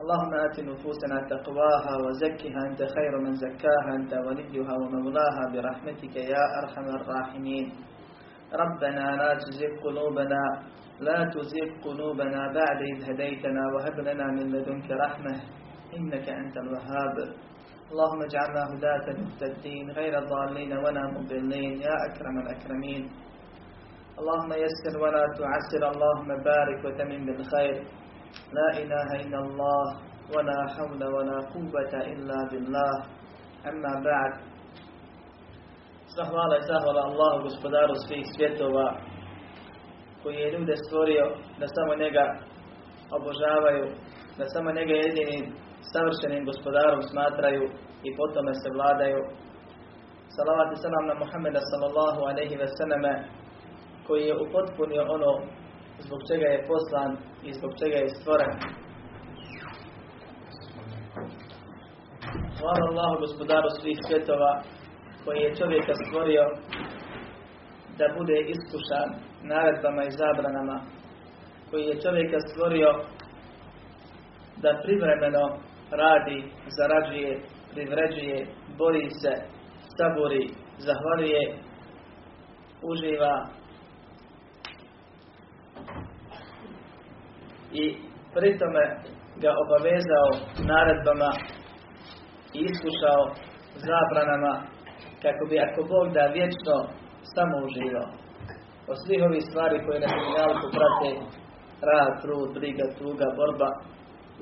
اللهم آت نفوسنا تقواها وزكها أنت خير من زكاها أنت وليها ومولاها برحمتك يا أرحم الراحمين. ربنا لا تزغ قلوبنا لا تزغ قلوبنا بعد إذ هديتنا وهب لنا من لدنك رحمة إنك أنت الوهاب. اللهم اجعلنا هداة مهتدين غير ضالين ولا مضلين يا أكرم الأكرمين. اللهم يسر ولا تعسر اللهم بارك وتمن بالخير. لا إله إلا الله ولا حول ولا قوة إلا بالله أما بعد Zahvala i zahvala Allahu gospodaru svih svjetova koji je ljude stvorio da samo njega obožavaju, da samo njega jedinim savršenim gospodarom smatraju i po tome se vladaju. Salavat i salam na Muhammeda sallallahu alaihi ve selleme koji je upotpunio ono zbog čega je poslan i zbog čega je stvoren. Hvala Allahu gospodaru svih svjetova koji je čovjeka stvorio da bude iskušan naredbama i zabranama, koji je čovjeka stvorio da privremeno radi, zarađuje, privređuje, bori se, sabori, zahvaljuje, uživa i pritome ga obavezao naredbama i iskušao zabranama kako bi ako Bog da vječno samo uživao. O svih ovih stvari koje na kriminalku prate rad, trud, briga, tuga, borba,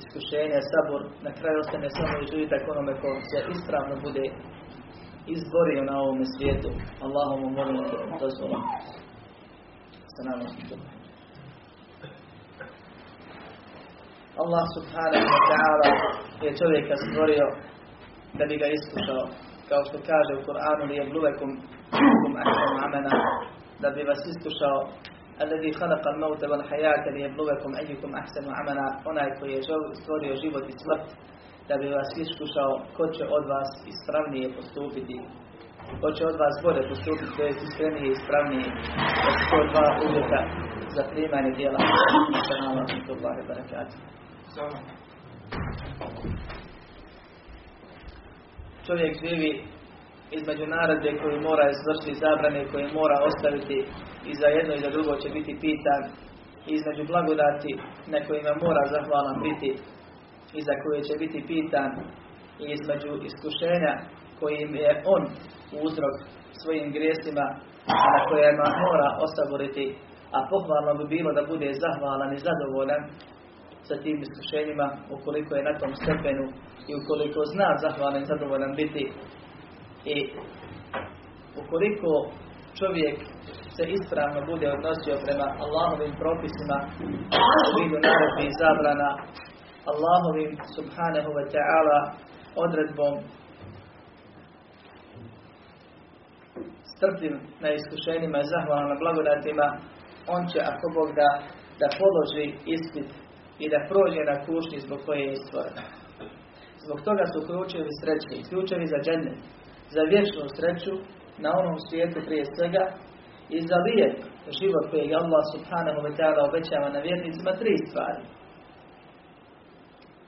iskušenja, sabor, na kraju ostane samo uživitak onome ko se ispravno bude izborio na ovome svijetu. Allahom mu molimo dozvolom. Sa nama Allah subhanahu wa ta'ala je čovjeka stvorio da bi ga iskušao. Kao što kaže u Kur'anu li jebluvekum kum ahsanu amena da bi vas iskušao الذي خلق الموت والحياة ليبلوكم أيكم أحسن عملا onaj koji je stvorio život i smrt da bi vas iskušao ko će od vas ispravnije postupiti ko će od vas bolje postupiti to je iskrenije i ispravnije da su to dva uvjeta za primanje djela Assalamu alaikum wa barakatuh Čovjek živi između naredbe koju mora izvršiti zabrane koje mora ostaviti i za jedno i za drugo će biti pitan. I između blagodati na kojima mora zahvalan biti i za koje će biti pitan. I između iskušenja kojim je on uzrok svojim grijesima na kojima mora osaboriti. A pohvalno bi bilo da bude zahvalan i zadovoljan sa tim iskušenjima ukoliko je na tom stepenu i ukoliko zna zahvalan i zadovoljan biti. I ukoliko čovjek se ispravno bude odnosio prema Allahovim propisima u vidu naredbi i zabrana Allahovim subhanahu wa ta'ala odredbom strpljiv na iskušenjima i zahvalan na blagodatima on će ako Bog da, da položi ispit i da prođe na kušnji zbog koje je stvoren. Zbog toga su ključevi srećni, ključevi za džennet, za vječnu sreću na onom svijetu prije svega i za lijep život koji je Allah subhanahu wa ta'ala obećava na vjernicima tri stvari.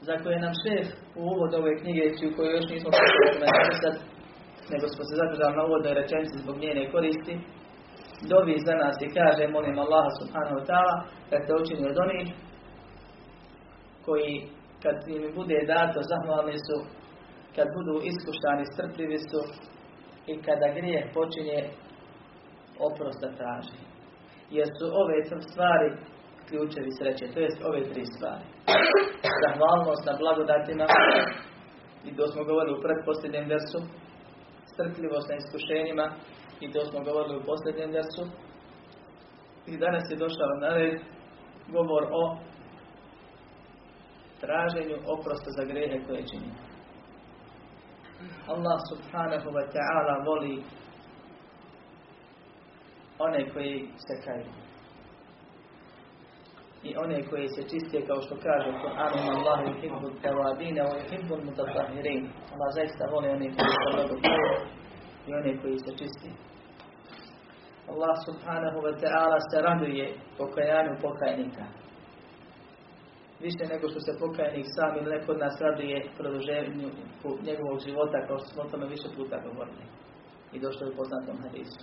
Za koje nam šef u uvod ove knjige, u kojoj još nismo počeli nego smo se zadržali na uvodnoj rečenici zbog njene koristi, dovi za nas i kaže, molim Allaha subhanahu wa ta'ala, da te učini od onih koji kad im bude dato zahvalni su, kad budu iskuštani, strpljivi su i kada grijeh počinje oprosta traži. Jer su ove stvari ključevi sreće, to jest ove tri stvari. Zahvalnost na blagodatima, i to smo govorili u predposljednjem versu, strpljivost na iskušenjima, i to smo govorili u posljednjem versu. I danas je došao na red govor o traženju oprosta za grehe koje čini. Allah subhanahu wa ta'ala voli one koji se kaju. I one koji se čiste kao što kaže Kur'an ima Allahu yuhibbu tawabina wa yuhibbu mutatahirin. Allah zaista voli one koji se mnogo kaju i one koji se čiste. Allah subhanahu wa ta'ala se raduje pokajanju pokajnika. Više nego što se pokajnik sam ili neko od nas raduje produženju njegovog života kao što smo o tome više puta govorili. I došlo je u poznatom hadisu.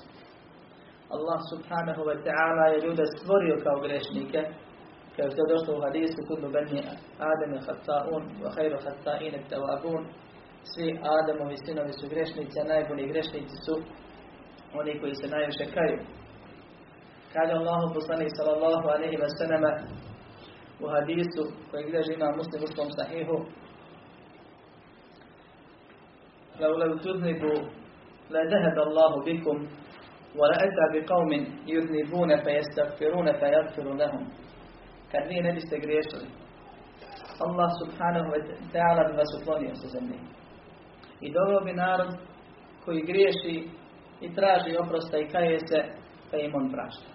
Allah subhanahu wa ta'ala je ljude stvorio kao grešnike, kao što je došlo u hadisu kullu bani Adame hatta'un wa khayru hatta'in tawabun svi Adamovi sinovi su grešnici, a najbolji grešnici su oni koji se najviše kaju. Kaže Allah poslanik sallallahu alaihi wa sallam u hadisu koji gleži ima muslim u svom sahihu لو لو تذنبوا لذهب الله بكم ولأتى بقوم يذنبون فيستغفرون فيغفر لهم kad vi ne biste griješili Allah subhanahu wa ta'ala bi vas uklonio sa zemlje i doveo bi narod koji griješi i traži oprosta i kaje se pa im on prašta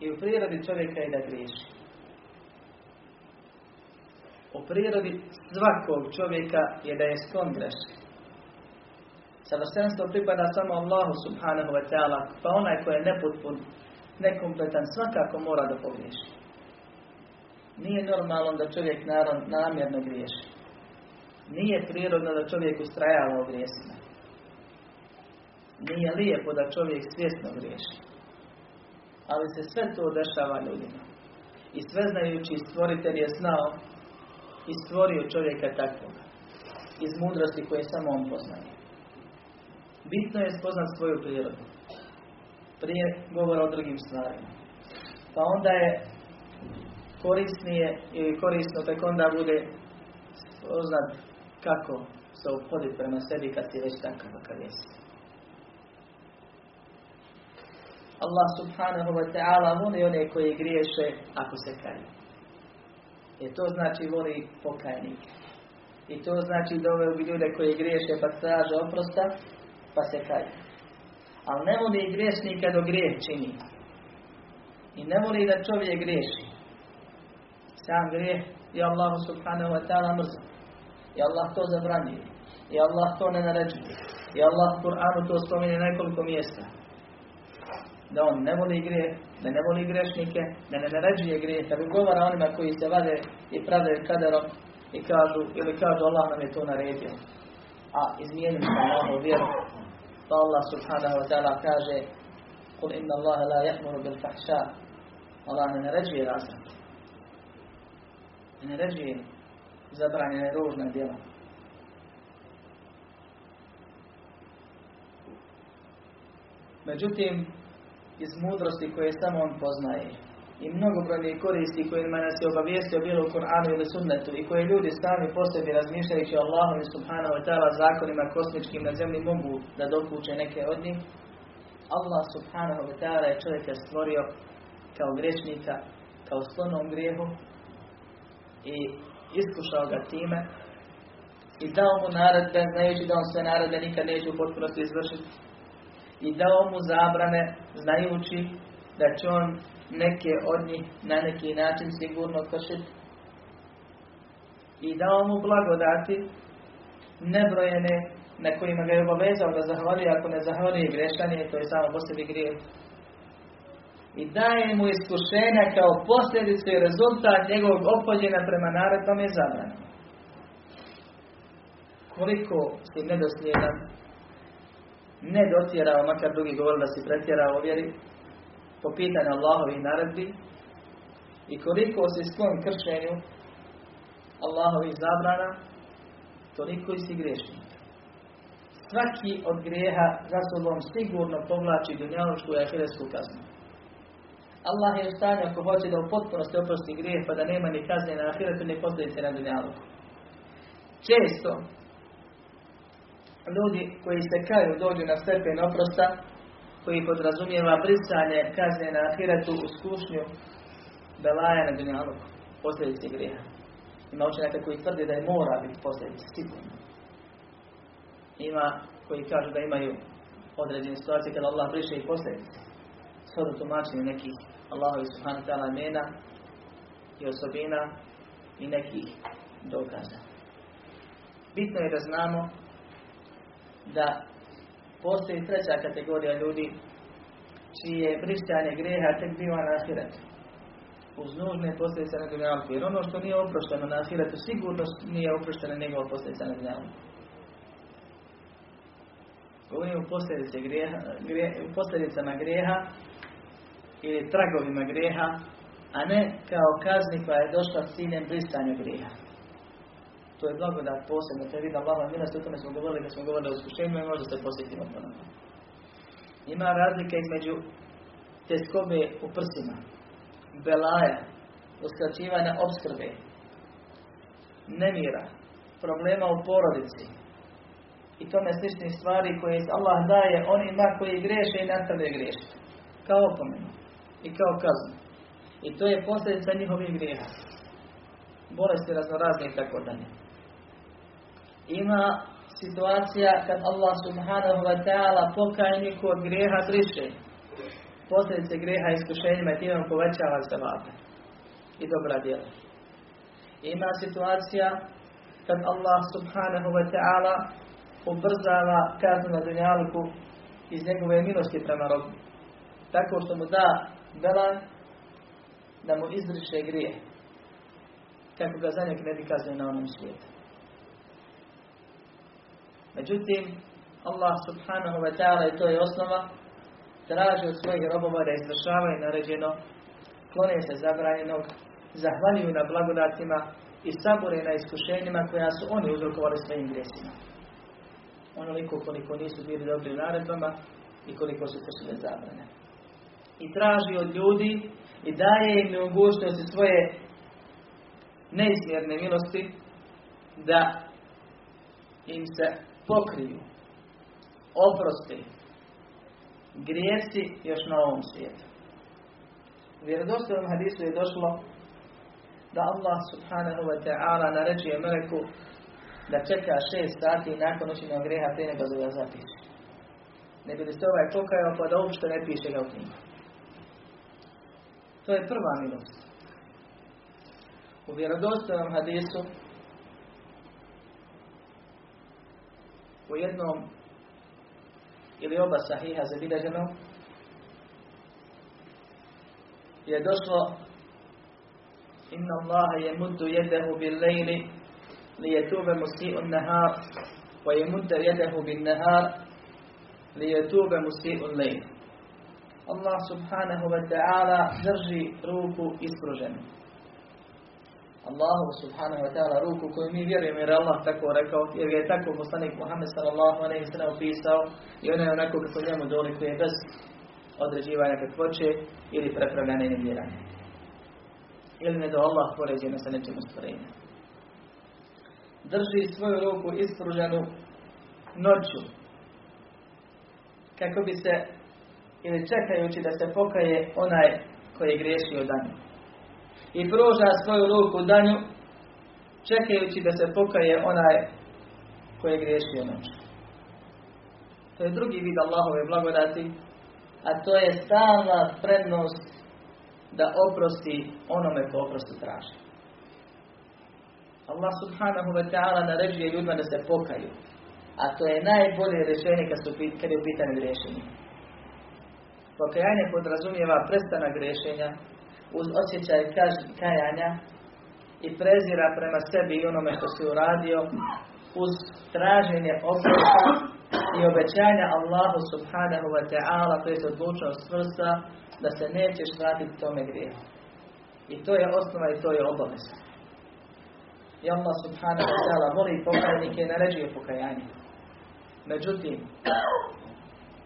i u prirodi čovjeka je da griješi u prirodi svakog čovjeka je da je sklon greške Savršenstvo pripada samo Allahu subhanahu wa ta'ala, pa onaj koji je nepotpun, nekompletan, svakako mora da pogriješi. Nije normalno da čovjek naravno namjerno griješi. Nije prirodno da čovjek ustrajava u grijesima. Nije lijepo da čovjek svjesno griješi. Ali se sve to dešava ljudima. I sve znajući stvoritelj je znao i stvorio čovjeka takvog. Iz mudrosti koje samo on poznaje. Bitno je spoznat svoju prirodu. Prije govora o drugim stvarima. Pa onda je korisnije ili korisno tek onda bude spoznat kako se obhoditi prema sebi kad si već takav kakav jesi. Allah subhanahu wa ta'ala voli one koji griješe ako se kaju. I to znači voli pokajnike. I to znači doveo bi ljude koji griješe pa traže oprosta pa se kaju. Ali ne voli griješnika do grijeh čini. I ne voli da čovjek griješi. Sam grijeh je Allah subhanahu wa ta'ala mrzak. I Allah to zabranjuje. I Allah to ne naređuje. I Allah u Kur'anu to spominje nekoliko mjesta. Da on ne voli grije, da ne voli grešnike, da ne naređuje grije, kad govara onima koji se vade i prave kaderom i kažu, ili kažu Allah nam je to naredio. A izmijenili smo Allahu vjeru. Pa Allah subhanahu wa ta'ala kaže Kul inna Allah la ya'muru bil fahša Allah ne naređuje razred. Ne naređuje zabranjena je ružna djela. Međutim, iz mudrosti koje samo on poznaje. I mnogobrojne koristi kojima nas je obavijestio bilo u Kur'anu ili sunnetu i koje ljudi sami po sebi razmišljajući o Allahom i subhanahu wa ta'ala zakonima kosmičkim na zemlji mogu da dokuče neke od njih, Allah subhanahu wa ta'ala je čovjeka stvorio kao grešnika, kao sklonom grijehu i iskušao ga time i dao mu naredbe, znajući da on sve naredbe nikad neće u potpunosti izvršiti i dao mu zabrane, znajući da će on neke od njih na neki način sigurno kršiti i dao mu blagodati nebrojene na kojima ga je obavezao da zahvali, ako ne zahvali grešan je, to je samo po sebi grijeh. I daje mu iskušenja kao posljedicu i rezultat njegovog ophođenja prema naredbama i zabranama. Koliko si nedosljedan, ne dotjerao, makar drugi govor da si pretjerao vjeri, po pitanju Allahovih naredbi, i koliko si sklon kršenju Allahovih zabrana, toliko i si grešnik. Svaki od grijeha za sobom sigurno povlači dunjaločku i ahiretsku kaznu. Allah je u stanju ako hoće da u potpunosti oprosti grijeh pa da nema ni kazne na ahiretu ni posljedice na dunjaluku. Često ljudi koji se kaju dođu na stepen oprosta koji podrazumijeva brisanje kazne na ahiretu u skušnju belaja na dunjaluku, posljedice grijeha. Ima učenjaka koji tvrde da je mora biti posljedice, sigurno. Ima koji kažu da imaju određene situacije kada Allah briše i posljedice. Shodno tumačenju nekih Allahovi subhanahu ta'ala imena i osobina i nekih dokaza. Bitno je da znamo da postoji treća kategorija ljudi čije brisanje greha tek biva na ahiretu. Uz nužne posljedice na dunjalku. Jer ono što nije oprošteno na ahiretu sigurno nije oprošteno njegova posljedica na dunjalku. Govorimo o posljedice grijeha, posljedicama grijeha ili tragovima grijeha, a ne kao kazni koja je došla s ciljem brisanja grijeha. To je blagodat posebno, to je vidio Allahova milost, o tome smo govorili kad smo govorili o iskušenju i možda se posjetimo ponovno. Ima razlika između teskobe u prsima, belaja, uskraćivanja obskrbe, nemira, problema u porodici i tome slične stvari koje Allah daje onima koji greše i nastavljaju griješiti. Kao opomenu i kao kaznu. I to je posljedica njihovih grijeha. Bolesti raznorazne i tako dalje. Ima situacija kad Allah subhanahu wa ta'ala pokajniku od grijeha briše posljedice grijeha iskušenjima i time povećava se vape i dobra djela. Ima situacija kad Allah subhanahu wa ta'ala ubrzava kaznu na dunjalku iz njegove milosti prema robu. Tako što mu da bela da mu izbriše grije. Kako ga za ne bi kaznio na onom svijetu. Međutim, Allah subhanahu wa ta'ala i to je osnova traži od svojih robova da izvršavaju naređeno, klone se zabranjenog, zahvaljuju na blagodatima i sabore na iskušenjima koja su oni uzrokovali svojim grijesima. Onoliko koliko nisu bili dobri naredbama i koliko su kršile zabrane. I traži od ljudi i daje im mogućnosti svoje neizmjerne milosti da im se pokriju, oprosti, grijesi još na ovom svijetu. U vjerodostojnom hadisu je došlo da Allah subhanahu wa ta'ala naređuje meleku da čeka šest sati nakon učinjenog grijeha prije nego da ga zapiše. Ne bi li se ovaj pokajao pa da uopšte ne piše ga u knjigu. To je prva milost. U vjerodostojnom hadisu u jednom ili oba sahiha zabilježeno je došlo inna Allaha muddu jedehu bil lejli li je tube musi'u nahar wa je muddu jedehu bil nahar li je tube musi'u lejli Allah subhanahu wa ta'ala drži ruku ispruženu Allahu subhanahu wa ta'ala ruku koju mi vjerujemo jer Allah tako rekao, jer je tako poslanik Muhammed sallallahu alaihi sallam opisao i ona je onako kako njemu dolikuje bez određivanja kakvoće ili prepravljanja i nevjeranja. Ili ne do Allah poređena sa nečim stvorenja. Drži svoju ruku ispruženu noću kako bi se ili čekajući da se pokaje onaj koji je griješio danju i pruža svoju ruku danju, čekajući da se pokaje onaj koji je griješio noć. To je drugi vid Allahove blagodati, a to je stalna prednost da oprosti onome ko oprosti traži. Allah subhanahu wa ta'ala naređuje ljudima da se pokaju, a to je najbolje rješenje kad, su, kad je u pitanju griješenja. Pokajanje podrazumijeva prestanak griješenja, uz osjećaj kajanja i prezira prema sebi i onome što si uradio, uz traženje oprosta i obećanja Allahu subhanahu wa ta'ala, to je odlučnost vrsta, da se nećeš vratiti tome grijehu. I to je osnova i to je obaveza. I Allah subhanahu wa ta'ala voli pokajnike i naređuje pokajanje. Međutim,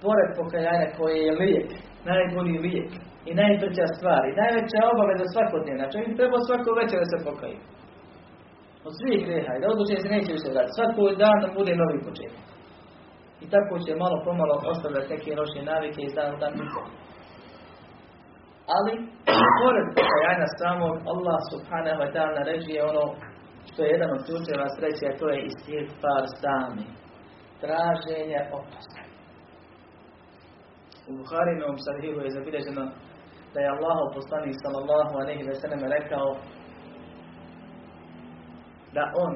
pored pokajanja koje je lijek, najbolji lijek, i najbrđa stvar i najveća obaveza svakodnevna. Čovjek treba svako večer da se pokaju. Od svih greha i da odlučenje se neće više vratiti. Svako dan da bude novi početak. I tako će malo pomalo ostavljati neke loše navike iz dana u dan Ali, pored pokajanja samog, Allah subhanahu wa ta'ala naređuje ono što je jedan od ključeva sreće, a to je istighfar sami. Traženje oprosta. U Buharinovom sahihu je zabilježeno da je Allah poslanik sallallahu alaihi ve sellem rekao da on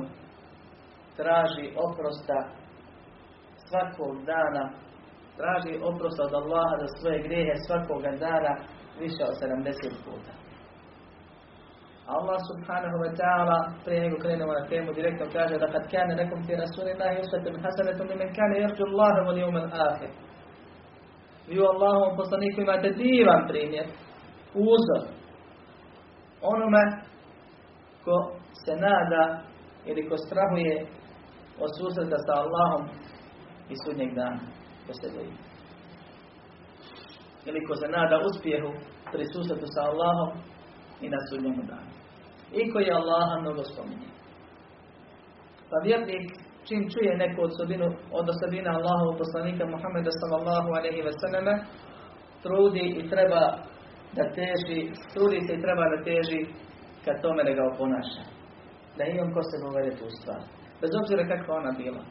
traži oprosta svakog dana traži oprosta od Allaha za svoje grijehe svakoga dana više od 70 puta. Allah subhanahu wa ta'ala, prije nego krenemo na temu, direktno kaže da kad kane nekom ti rasulillahi usvetem hasanetom li men kane jerđu Allahe vol jeumen ahir. Vi u Allahovom poslaniku imate divan primjer, uzor. Onome ko se nada ili ko strahuje od susreta sa Allahom i sudnjeg dana, ko se boji. Ili ko se nada uspjehu pri susretu sa Allahom i na sudnjem danu. I koji je Allaha mnogo spominje. Pa vjernik čim čuje neku osobinu od osobina Allahovog poslanika Muhammeda sallallahu alaihi ve trudi i treba da teži, trudi se i treba da teži kad tome da ga oponaša. Da imam ko se govore tu stvar. Bez obzira kakva ona bila.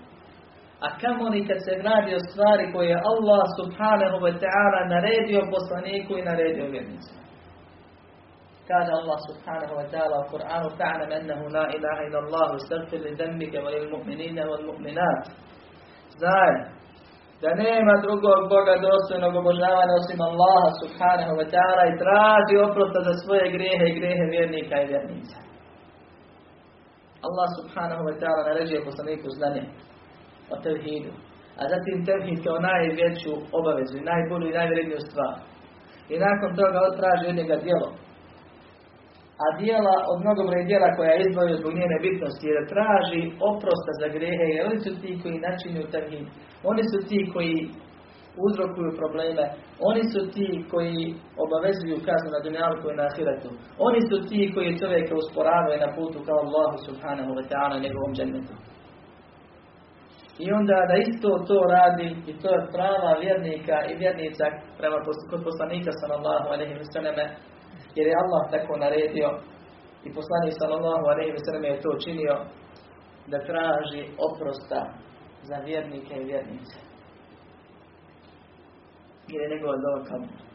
A kamoli kad se radi o stvari koje je Allah subhanahu wa ta'ala naredio poslaniku i naredio vjernicima. Kaže Allah subhanahu wa ta'ala u Kur'anu ta'lam ennehu la ilaha ila Allah istagfir li dembike wa il mu'minine wa il mu'minat. Znaj da nema drugog Boga dostojnog obožavanja osim Allaha subhanahu wa ta'ala i traži oprosta za svoje grijehe i grijehe vjernika i vjernica. Allah subhanahu wa ta'ala naređuje poslaniku znanje o tevhidu. A zatim tevhid kao najveću obavezu i najbolju i najvredniju stvar. I nakon toga otraži od njega djelo. A dijela od mnogobroj dijela koja izdvojaju zbog njene bitnosti jer traži oprosta za grehe jer oni su ti koji načinju tevhid. Oni su ti koji uzrokuju probleme. Oni su ti koji obavezuju kaznu na dunjalku i na ahiretu. Oni su ti koji čovjeka usporavaju na putu kao Allahu subhanahu wa ta'ala njegovom džennetu. I onda da isto to radi i to je prava vjernika i vjernica prema kod poslanika sallallahu alaihi wa sallame jer je Allah tako naredio i poslanik sallallahu wa sallam je to činio da traži oprosta za vjernike i vjernice. Jer je njegova dova kabur.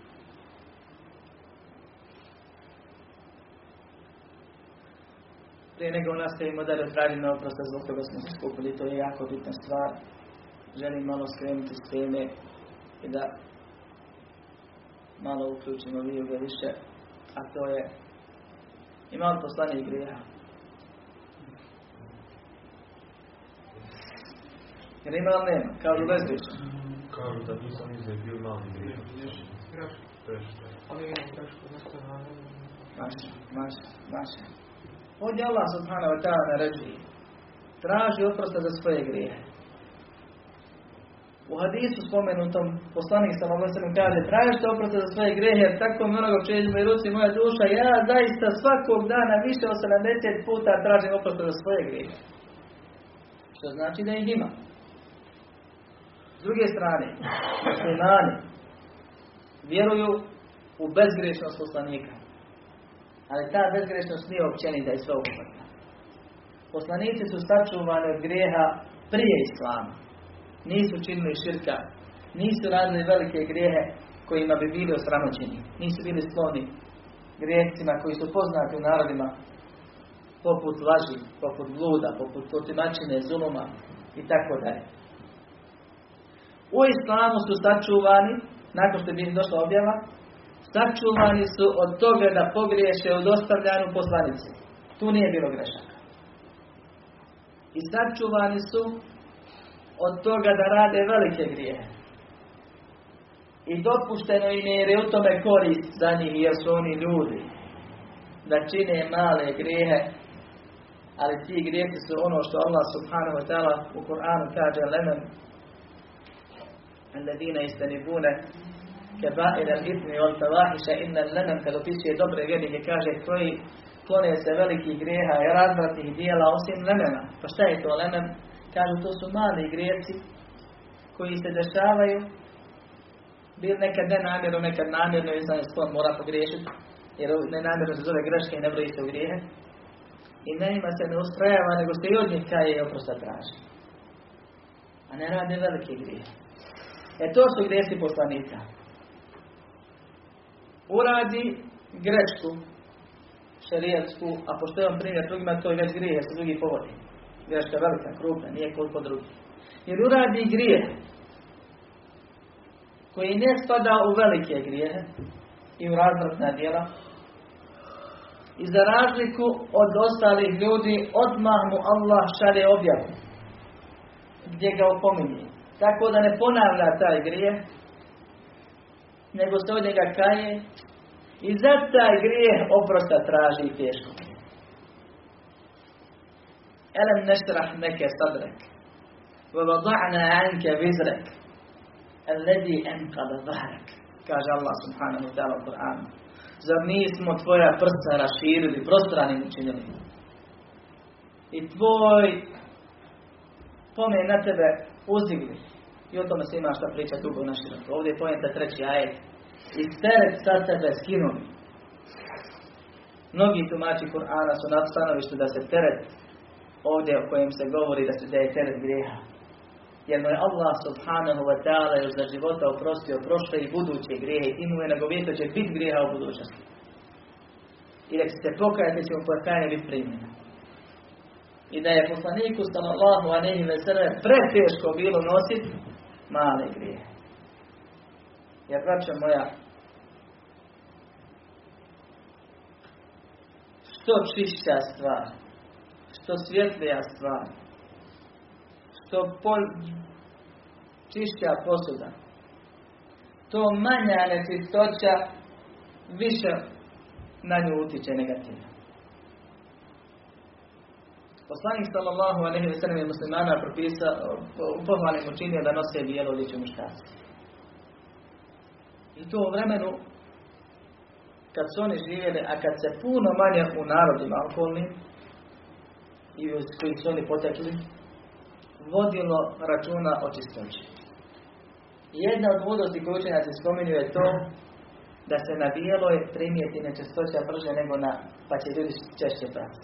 Prije nego nastavimo dalje tražimo oprosta zbog toga smo se skupili, to je jako bitna stvar. Želim malo skrenuti s teme i da malo uključimo vijuge više, a to je ima li poslanje grijeha? Jer ima li nema? Kao li bezbrično? Kažu da nisam izaj bio mali grijeh. Ali imam grešku, nešto na Maša, maša, maša. Ovdje Allah subhanahu wa ta'ala naređuje. Traži oprosta za svoje grijehe. U hadisu spomenutom poslanik sa sallam kaže tražite oprosta za svoje grijehe jer tako mnogo čeđu i ruci moja duša ja zaista svakog dana više od 70 puta tražim oprosta za svoje grijehe. Što znači da ih ima. S druge strane, muslimani vjeruju u bezgrešnost poslanika. Ali ta bezgrešnost nije općenita i sveobuhvatna. Poslanici su sačuvani od grijeha prije Islama. Nisu činili širka, nisu radili velike grijehe kojima bi bili osramoćeni. Nisu bili skloni grijehcima koji su poznati u narodima poput laži, poput bluda, poput otimačine, zuluma i tako dalje. U islamu su sačuvani, nakon što bi došla objava, sačuvani su od toga da pogriješe u dostavljanju poslanice. Tu nije bilo grešaka. I sačuvani su od toga da rade velike grijehe. I dopušteno im je jer je u tome korist za njih jer su oni ljudi. Da čine male grijehe, ali ti grijesi su ono što Allah subhanahu wa ta'ala u Kur'anu kaže lemen الذين يستنبون كبائر الإثم والفواحش إن لمن kad opisuje dobre vjernike kaže koji klone se velikih grijeha i razvratnih dijela osim lemena. Pa šta je to lemen? Kažu to su mali grijeci koji se dešavaju bil nekad ne namjerno, nekad namjerno i znam sklon mora pogriješiti jer nenamjerno se zove greške i ne broji se u grijehe. I ne se ne ustrajava, nego se i od njih kaje i oprosta traži. A ne rade velike. E to su grijesi poslanika. uradi grešku šarijatsku, a pošto je on primjer drugima, to je već grije, jer se drugi povodi. Greška velika, krupna, nije koliko drugi. Jer uradi grije koji ne spada u velike grijehe i u razvratna djela, i za razliku od ostalih ljudi, odmah mu Allah šalje objavu. Gdje ga opominje. Tako da ne ponavlja taj grije, nego se od njega kaje i za taj grijeh oprosta traži teško. Elem neštrah neke sadrek. وَوَضَعْنَا عَنْكَ وِزْرَكَ الَّذِي أَنْقَدَ ظَهْرَكَ Kaže Allah subhanahu wa ta'ala u Kur'anu. Zar nismo tvoja prsa raširili, prostranim učinili? I tvoj pomen na tebe uzdigli. I o tome se ima šta pričati dugo naširoko. Ovdje je pojenta treći ajet. I teret sa tebe skinuli. Mnogi tumači Kur'ana su na stanovištu da se teret ovdje o kojem se govori da se da je teret grijeha. Jer mu je Allah subhanahu wa ta'ala za života oprostio prošle i buduće grijehe i mu je nagovjetio će biti grijeha u budućnosti. I da se pokajati, će mu pokajanje biti primjeno. I da je poslaniku sallallahu alaihi ve sellem preteško bilo nositi male grijehe. Jer, braća moja, što čišća stvar, što svjetlija stvar, što pol, čišća posuda, to manja nečistoća više na nju utiče negativno. Poslanik sallallahu alejhi ve sellem je muslimana propisao u pohvalnim učinio da nose bijelo odjeću muškarci. I to u vremenu kad su oni živjeli, a kad se puno manje u narodima okolnim i uz kojih su oni potekli, vodilo računa o čistoći. Jedna od vodosti koju učenjaci spominju je to da se na bijeloj primijeti nečistoća brže nego na, pa će ljudi češće prati.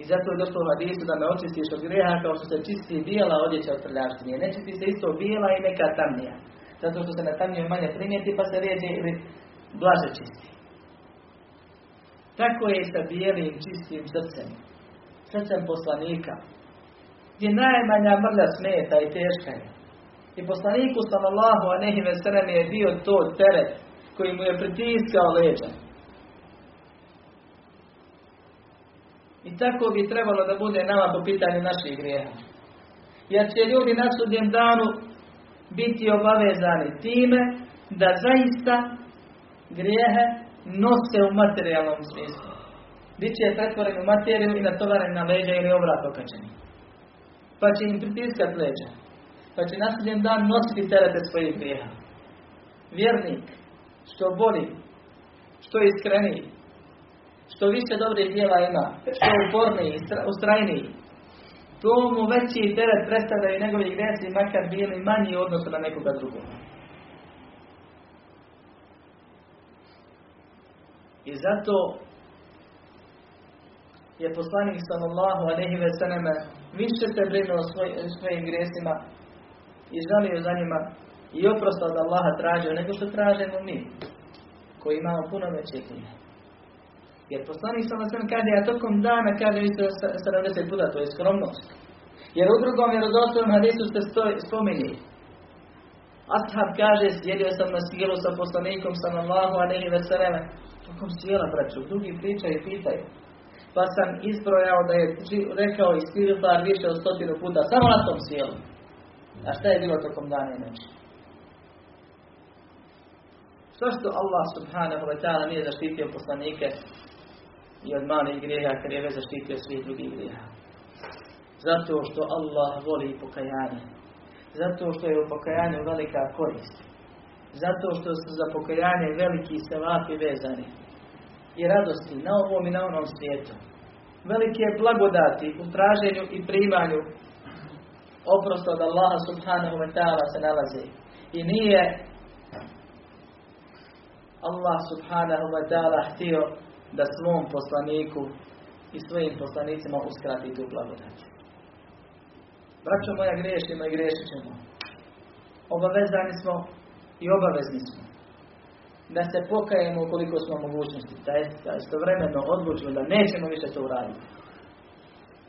I zato je došlo u hadisu da me očistiš od grijeha kao što se čisti bijela odjeća od prljavštine. Ne čisti se isto bijela i neka tamnija. Zato što se na tamniju manje primijeti pa se rijeđe ili blaže čisti. Tako je sa bijelim čistim srcem. Srcem poslanika. Gdje najmanja mrlja smeta i teška je. I poslaniku sallallahu a nehi veselem je bio to teret koji mu je pritiskao leđa. I tako bi trebalo da bude nama po pitanju naših grijeha. Jer će ljudi na sudnjem danu biti obavezani time da zaista grijehe nose u materijalnom smislu. Biće pretvoreni u materiju i natovaren na leđa ili obrat okačeni. Pa će im pritiskat leđa. Pa će na sudnjem dan nositi terete svojih grijeha. Vjernik, što boli, što iskreniji, što više dobrih djela ima, što uporniji, ustrajniji, to mu veći teret predstavljaju njegovi gresi, makar bili manji u odnosu na nekoga drugog. I zato je poslanik sallallahu alejhi ve selleme više se brinuo svoj, svojim grijesima i žalio za njima i oprosta od Allaha tražio nego što tražimo mi koji imamo puno veće grije. Jer poslanik sallallahu alejhi ve kaže a tokom dana kaže isto 70 puta to je skromnost. Jer u drugom vjerodostojnom hadisu se spominje Ashab kaže, sjedio sam na sjelu sa poslanikom sallallahu alejhi ve selleme tokom sjela, braću, drugi pričaju i pitaju. Pa sam izbrojao da je rekao i par više od stotinu puta, samo na tom sjelu. A šta je bilo tokom dana i noći? Zašto Allah subhanahu wa ta'ala nije zaštitio poslanike i od malih grijeha kad je već zaštitio svih drugih grijeha? Zato što Allah voli pokajanje. Zato što je u pokajanju velika korist. Zato što su za pokajanje veliki sevapi vezani. I radosti na ovom i na onom svijetu. Velike blagodati u traženju i primanju oprosta od Allaha subhanahu wa ta'ala se nalazi. I nije Allah subhanahu wa ta'ala htio da svom poslaniku i svojim poslanicima uskrati tu blagodat. Braćo moja, griješimo i griješit ćemo. Obavezani smo i obavezni smo. Da se pokajemo koliko smo mogućnosti, da je istovremeno odlučimo da nećemo više to uraditi.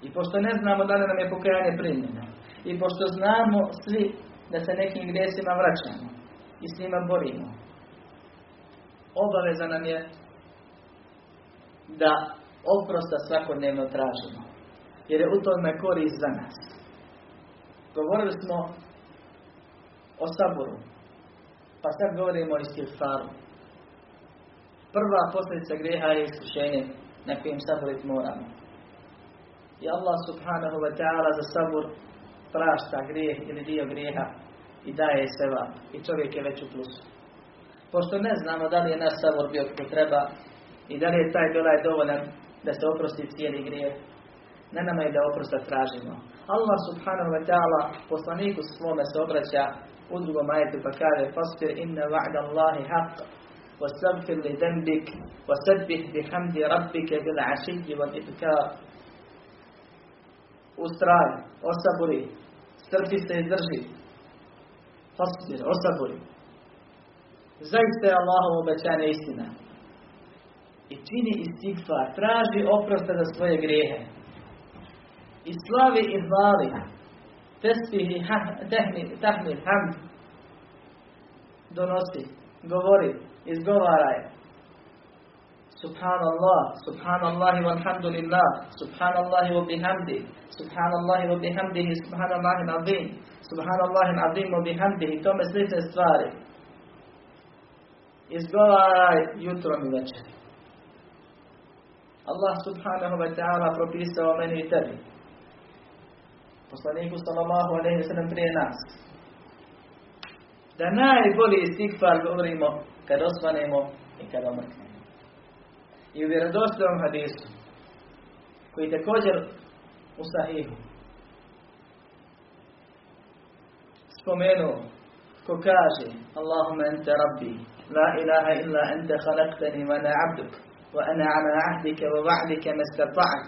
I pošto ne znamo da li nam je pokajanje primljeno, i pošto znamo svi da se nekim grijesima vraćamo i s njima borimo, obaveza nam je da oprosta svakodnevno tražimo. Jer je u tome korist za nas. Govorili smo o saboru. Pa sad govorimo o istirfaru. Prva posljedica grijeha je iskušenje na kojim saborit moramo. I Allah subhanahu wa ta'ala za sabor prašta grijeh ili dio grijeha i daje seba. I čovjek je već u plusu. Pošto ne znamo da li je naš sabor bio kako treba i da li je taj belaj dovoljan da se oprosti cijeli grijeh. Ne nama je da oprosta tražimo. Allah subhanahu wa ta'ala poslaniku svome se obraća u drugom ajetu pa kaže Fasfir inna va'da Allahi haqq واستغفر لذنبك وسبح بحمد ربك بالعشي والإبكار ustraj, osaburi, strpi se i drži. Fasbir, osaburi. Zaista je Allahovo obećanje istina. I čini istigfar, traži oprosta za svoje grijehe. I slavi i hvali. Tesbih i tahmid, hamd. Donosi, govori, izgovaraj. Subhanallah, subhanallahi walhamdulillah, subhanallahi wa bihamdi, subhanallahi wa bihamdihi, subhanallahi azim, subhanallahi azim wa bihamdihi, tome slične stvari. Izgovaraj jutrom i večer. Allah subhanahu wa ta'ala propisao meni i tebi. Poslaniku sallallahu alaihi wa sallam prije nas. Da najbolji istikfar govorimo kad osvanemo i kad omrknemo. I u vjerodostojnom hadisu, koji također u sahihu, spomenuo, ko kaže, Allahumma ente rabbi, la ilaha illa ente khalaqtani wa na abduk, wa ana ala ahdika wa wa'dika ma istata'at,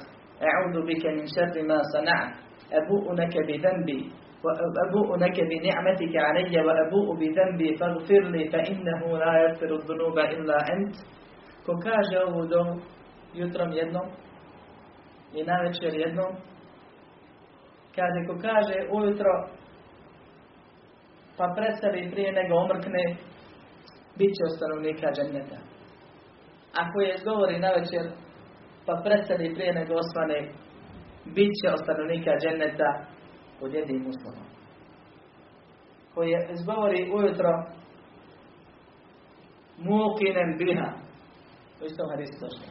a'udhu bika min sharri ma sana'at, abu'u naka bi dhanbi, وأبوء لك بنعمتك علي وأبوء بذنبي فاغفر لي فإنه لا يغفر الذنوب إلا أنت ko kaže ovu domu jutrom jednom i na večer jednom kaže ko kaže ujutro pa predstavi prije nego omrkne bit će stanovnika dženneta ako je izgovori na večer pa predstavi prije nego osvane bit će stanovnika dženneta pod jednim uslovom. Koji je izgovori ujutro mukinem biha. U istom hadisu došlo.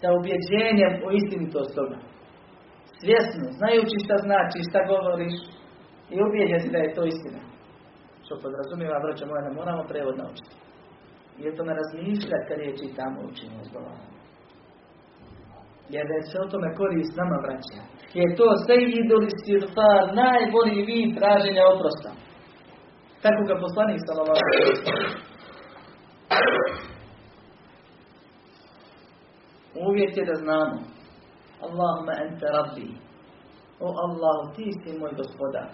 Sa ubjeđenjem u istinitost toga. Svjesno, znajući šta znači, šta govoriš i ubijeđen si da je to istina. Što podrazumijeva, braća moja, da moramo prevod naučiti. I o tome razmišljati kad je čitamo učimo izgovaramo. Jer se o tome korist nama vraća je to sejidul istirfar, najbolji vid traženja oprosta. Tako ga poslanik sallallahu Uvjet je da znamo. Allahumma ente rabbi. O Allahu, ti si moj gospodar.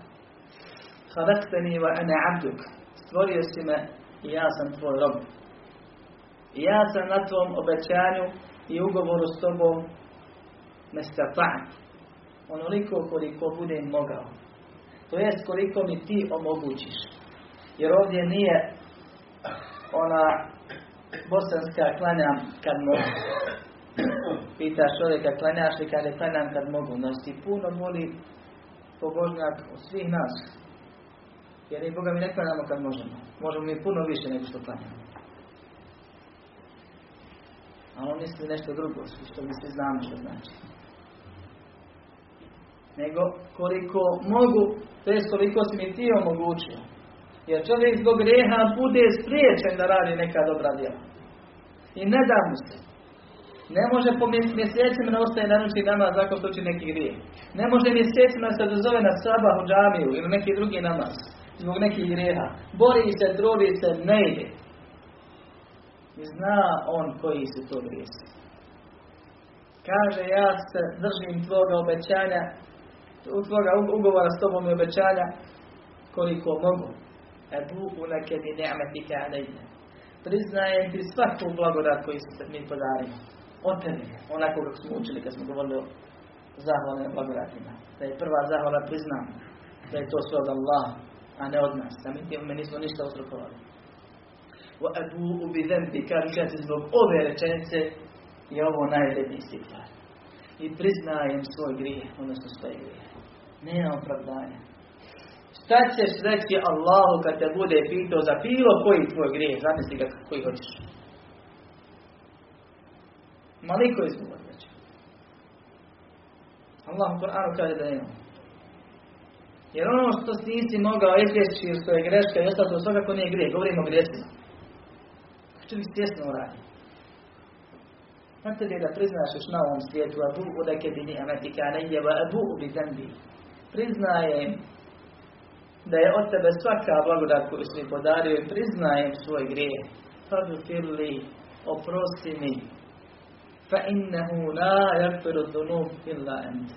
Halaktani wa ana abduk. Stvorio si me i ja sam tvoj rob. I ja sam na tvom obećanju i ugovoru s tobom nestata'at onoliko koliko budem mogao. To jest koliko mi ti omogućiš. Jer ovdje nije ona bosanska klanjam kad mogu. Pitaš čovjeka klanjaš li je klanjam kad mogu. No si puno moli pobožnjak od svih nas. Jer i Boga mi ne klanjamo kad možemo. Možemo mi puno više nego što klanjamo. A on misli nešto drugo, što mi svi znamo što znači nego koliko mogu, to je koliko si mi ti omogućio. Jer čovjek zbog greha bude spriječen da radi neka dobra djela. I ne da mu se. Ne može po mjesecima da ostaje na noći namaz ako što uči neki grijeh. Ne može mjesecima se dozove na sabah u džamiju ili neki drugi namaz. Zbog nekih grijeha. Bori se, trudi se, ne ide. I zna on koji su to grijesi. Kaže, ja se držim tvoga obećanja tvoga ugovora s tobom i obećanja koliko mogu. Ebu unake bi ni'metika alejne. priznajem ti svaku blagodat koju se mi podarimo. Od tebe, onako kako smo učili kad smo govorili o zahvalnim blagodatima. Da je prva zahvala priznam, da je to sve od Allah, a ne od nas. Da mi time nismo ništa uzrokovali. Wa abu bi zembi, kaže zbog ove rečenice je ovo najredniji stikvar. I priznajem svoj grije, odnosno svoje grije. Nema opravdanja. Šta ćeš reći Allahu kad te bude pitao za bilo koji tvoj grijeh? Zamisli ga koji hoćeš. Maliko izgovor reći. Allah u Koranu kaže da nema. Jer ono što si nisi mogao izvjeći što je greška i ostalo to svakako nije grijeh. Govorimo o grijesima. Čovjek svjesno radi. Na tebi da priznaš još na ovom svijetu, a Bog udake bi ni'ametika negdje, a Bog bi zembi. Priznajem da je od tebe svaka blagodat koju si mi podario i priznajem svoj grijeh. Fagfir li, oprosti mi. Fa innehu la yakfiru dhunub illa ent.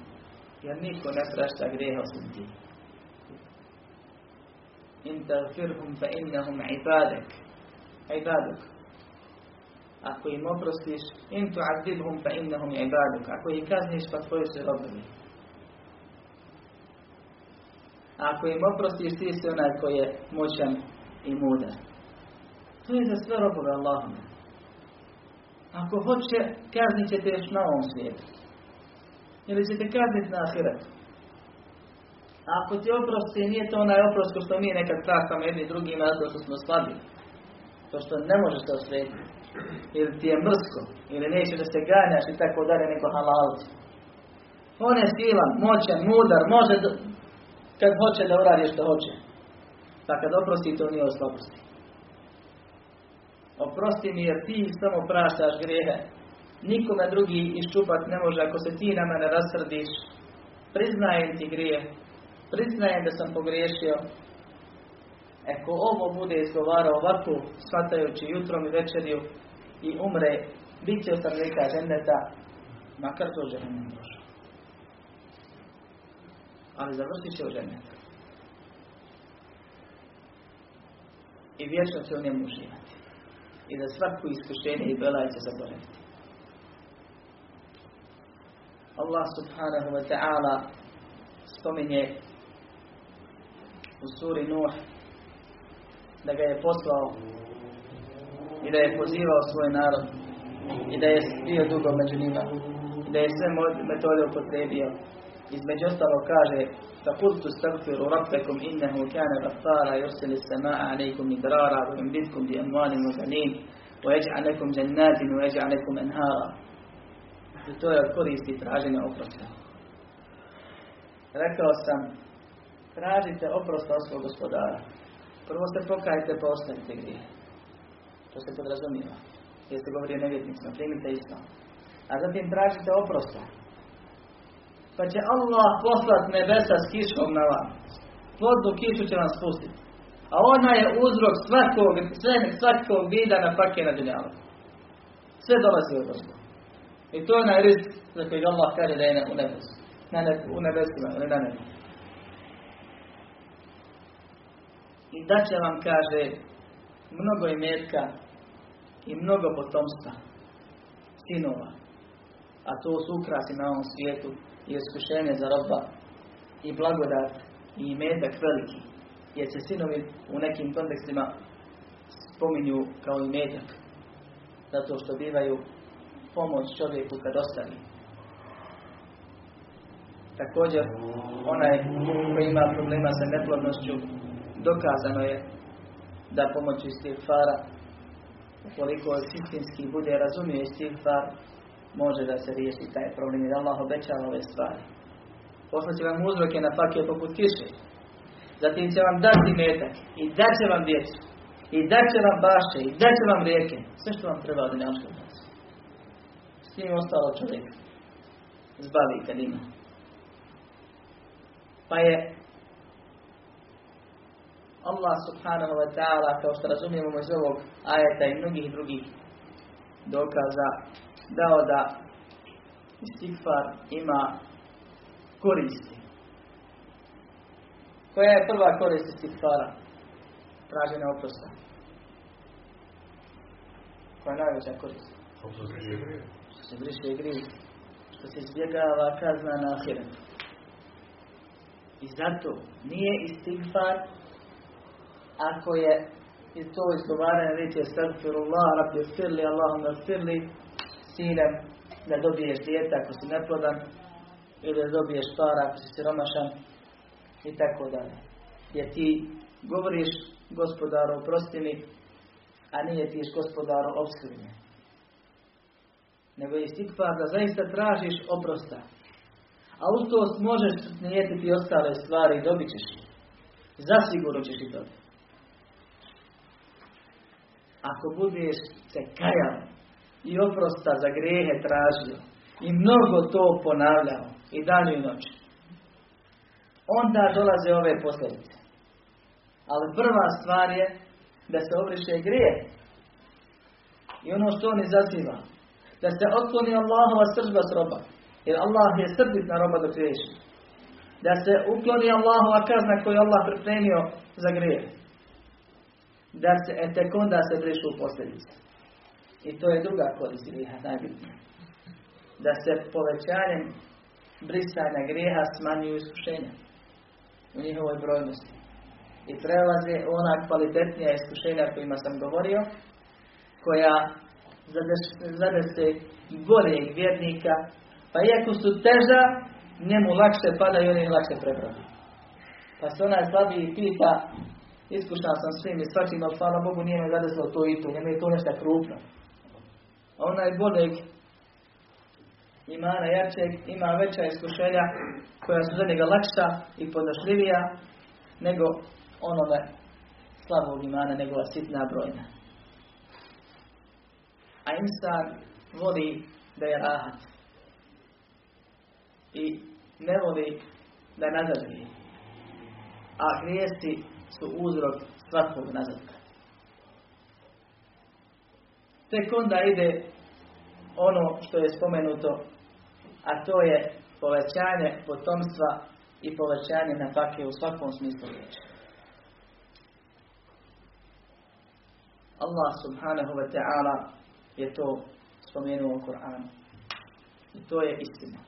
Jer niko ne prašta grijeh osim ti. In tagfirhum fa innahum ibadek. Ibaduk. Ako im oprostiš, in tu'adibhum fa innahum ibaduk. Ako ih kazniš, pa tvoji su. Ako im oprostiš, ti si onaj koji je moćan i mudar. To je za sve robove Allahom. Ako hoće, kaznit ćete još na ovom svijetu. Ili ćete kazniti na ahiretu. Ako ti oprosti, nije to onaj oprost ko što mi nekad praštamo jedni drugima zato što smo slabi. To što ne možeš to osvetiti. Ili ti je mrsko. Ili neće da se ganjaš i tako dalje neko halalci. On je silan, moćan, mudar, može kad hoće da uradi što hoće. Pa kad oprosti, to nije o slabosti. Oprosti mi jer ti samo praštaš grijehe. Nikome drugi iščupat ne može ako se ti na mene rasrdiš. Priznajem ti grije. Priznajem da sam pogriješio. Ako ovo bude izgovarao ovako, shvatajući jutrom i večerju i umre, bit će ostavljika ženeta, makar to ženem došao ali završit će u ženetu. I vječno će u njemu uživati. I za svaku iskušenje i belaj će zaboraviti. Allah subhanahu wa ta'ala spominje u suri Nuh da ga je poslao i da je pozivao svoj narod i da je bio dugo među njima i da je sve metode upotrebio između ostalo kaže فقلت استغفروا ربكم إنه كان غفارا يرسل السماء عليكم مدرارا ويمددكم بأموال وبنين ويجعل لكم جنات ويجعل لكم أنهارا I to je od koristi traženja oprosta. Rekao sam, tražite oprosta od svog gospodara. Prvo se pokajte pa ostavite grije. To se podrazumijeva. Jer se govori o nevjetnicima, primite islam. A zatim tražite oprosta pa će Allah poslat nebesa s kišom na vas. Plodnu kišu će vam spustiti. A ona je uzrok svakog, sve, svakog vida na fakje na dunjalu. Sve dolazi od Boga. I to je onaj risk za kojeg Allah kaže da je u nebesu. Na ne, u nebesima, ili na nebu. I da će vam, kaže, mnogo imetka i mnogo potomstva, sinova. A to su ukrasi na ovom svijetu i iskušenje za roba i blagodat i imetak veliki. Jer se sinovi u nekim kontekstima spominju kao imetak. Zato što bivaju pomoć čovjeku kad ostavi. Također, onaj koji ima problema sa neplodnošću, dokazano je da pomoću istighfara, ukoliko istinski bude razumio istighfar, može da se riješi taj problem jer Allah obećava ove stvari. Poslaće vam uzroke na fakije poput kiše. Zatim će vam dati metak i daće vam djecu. I daće vam baše i daće vam rijeke. Sve što vam treba od dunjaškog S tim ostalo čovjek zbavi kad ima. Pa je Allah subhanahu wa ta'ala, kao što razumijemo iz ovog ajeta i mnogih drugih dokaza, dao da istikfar ima koristi. Koja je prva korist istikfara? Traženje oprosta. Koja je najveća korist? Što se briše grije. Što se izbjegava kazna na ahiretu. I zato nije istigfar ako je i to izgovaranje riječi Astagfirullah, Rabbi firli, Allahumma firli, sinem da dobiješ dijete ako si neplodan ili da dobiješ para ako si siromašan i tako dalje. Jer ti govoriš gospodaru oprosti mi, a nije tiš gospodaru obskrbi Nego je istikvar da zaista tražiš oprosta. A uz to možeš nijetiti ostale stvari i dobit ćeš. Zasigurno ćeš ih dobiti. Ako budeš se kajao i oprosta za grehe tražio i mnogo to ponavljao i dan i noć, onda dolaze ove posljedice. Ali prva stvar je da se obriše grije i ono što on izaziva. Da se otkloni Allahova sržba s roba. Jer Allah je srdit na roba dok riješi. Da se ukloni Allahova kazna koju je Allah pripremio za grije. Da se, e, tek onda se brišu posljedice. I to je druga korist grijeha, najbitnija. Da se povećanjem brisanja grijeha smanjuju iskušenja u njihovoj brojnosti. I prelaze ona kvalitetnija iskušenja kojima sam govorio, koja zadese boljeg vjernika, pa iako su teža, njemu lakše pada i oni lakše prebrodi. Pa se onaj slabiji pita, iskušan sam svim i svačim, ali hvala Bogu nije me zadeslo to i to, njemu je to nešto krupno. A onaj boljeg imana jačeg ima veća iskušenja koja su za njega lakša i podnošljivija nego onome slabog imana, njegova sitna brojna. A insan voli da je rahat. I ne voli da nazaduje. A grijesti su uzrok svakog nazadka. Tek onda ide ono što je spomenuto, a to je povećanje potomstva i povećanje na fakje u svakom smislu riječi. Allah subhanahu wa ta'ala je to spomenuo u Koranu. I to je istina.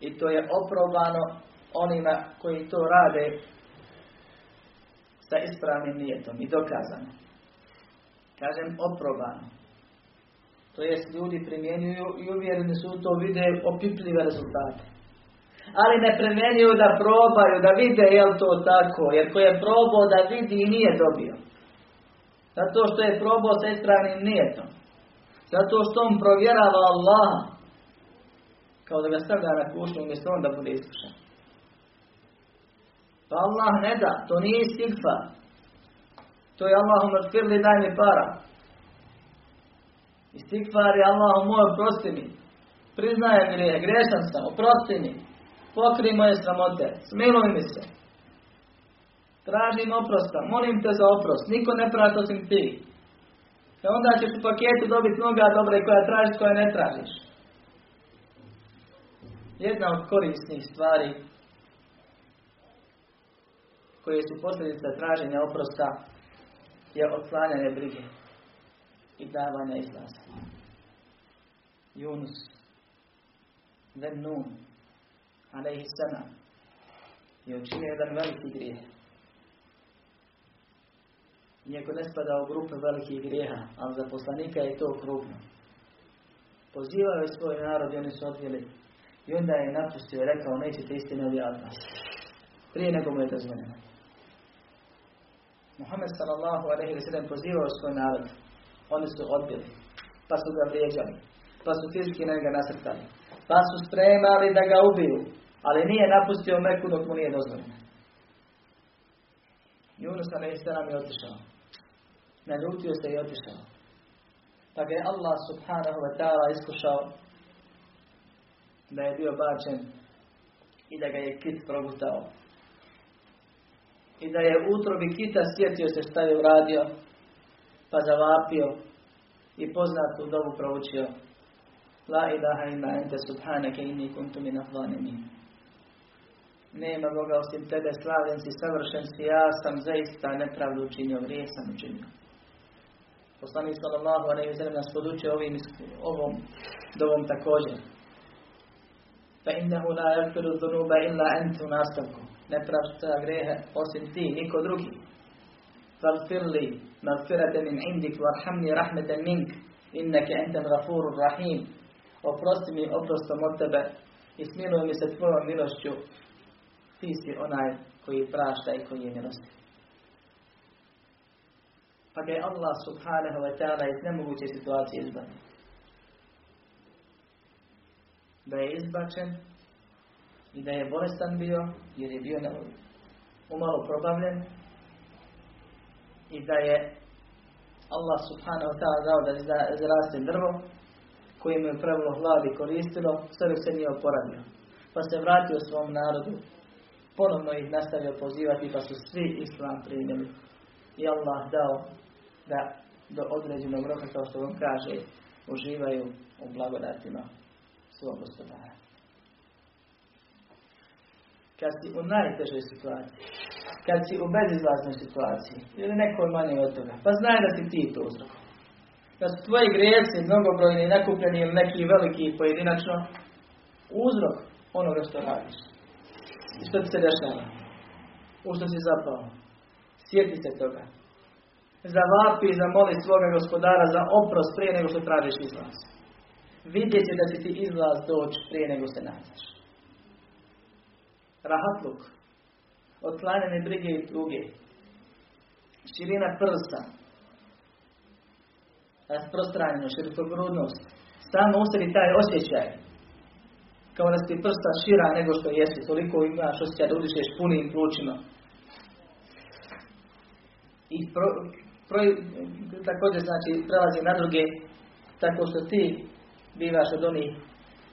I to je oprobano onima koji to rade sa ispravnim nijetom i dokazano. Kažem oprobano. To jest ljudi primjenjuju i uvjereni su to vide opipljive rezultate. Ali ne primjenjuju da probaju, da vide je li to tako. Jer ko je probao da vidi i nije dobio. Zato što je probao sa ispravnim nijetom. Zato što on provjerava Allaha. Kao da ga stavlja na kušnju umjesto on da bude iskušan. Pa Allah ne da, to nije istigfa. To je Allahum firli daj mi para. Istigfar je Allahum moj oprosti mi. Priznajem grije, grešan sam, oprosti mi. Pokri moje sramote, smiluj mi se. Tražim oprosta, molim te za oprost, niko ne praša osim ti. E onda ćeš u paketu dobiti mnoga dobra koja tražiš, koja ne tražiš. Jedna od korisnih stvari koje su posljedica traženja oprosta je otklanjanje brige i davanja izlaza. Yunus, Nun, alaihi sana, je učinio jedan veliki grijeh. Iako ne spada u grupe velikih grijeha, ali za poslanika je to krupno. Pozivao je svoj narod i oni su odvijeli. I onda je napustio i rekao, nećete istine objaviti. Prije nego mu je dozvoljeno. Muhammed sallallahu alaihi wa sallam pozivao svoj narod. Oni su odbili. Pa su ga vrijeđali. Pa su fizički na ga nasrtali. Pa su spremali da ga ubiju. Ali nije napustio Meku dok mu nije dozvoljeno. Yunus sallam je otišao. Naljutio se i otišao. Pa ga je Allah subhanahu wa ta'ala iskušao da je bio bačen i da ga je kit progutao. I da je utrobi kita sjetio se šta je uradio, pa zavapio i poznatu dobu proučio. La ilaha illa ente subhanake inni kuntu min Nema Boga osim tebe, slavljen si, savršen si, ja sam zaista nepravdu učinio, grije sam učinio. Poslanik sallallahu alejhi ve sellem nas podučio ovim ovom dovom također. Fa innahu la yaghfiru dhunuba illa anta nastavku. Ne prašta grehe osim ti, niko drugi. فاغفر لي مغفرة من عندك وارحمني رحمة منك إنك أنت الغفور الرحيم oprosti mi oprostom od tebe i smiluj mi se tvojom milošću. Ti si onaj koji prašta i koji je milostiv. Pa ga je Allah subhanahu wa ta'ala iz nemoguće situacije izbavio. Da je izbačen i da je bolestan bio, jer je bio umalo probavljen i da je Allah subhanahu wa ta'ala dao da izraste drvo koje mu je pravilo hladi koristilo, sve se nije oporavio. Pa se vratio svom narodu, ponovno ih nastavio pozivati, pa su svi islam primili. I Allah dao da do određenog roka, kao što vam kaže, uživaju u blagodatima svog gospodara. Kad si u najtežoj situaciji, kad si u bezizlaznoj situaciji, ili nekoj manje od toga, pa znaj da si ti to uzrok. Da su tvoji grijesi mnogobrojni, nakupljeni ili neki veliki pojedinačno, uzrok onoga što radiš. I što ti se dešava? U što si zapao? Sjeti se toga. Zavapi i zamoli svoga gospodara za oprost prije nego što tražiš izlaz. Vidjet će da će ti izlaz doći prije nego se nađeš. Rahatluk. Otklanjene brige i tuge. Širina prsa. Rasprostranjeno, širokogrudnost. Samo u sebi taj osjećaj. Kao da ti prsta šira nego što jesi. Toliko imaš osjećaj da udišeš punim plućima. I pro, također znači prelazi na druge tako što ti bivaš od onih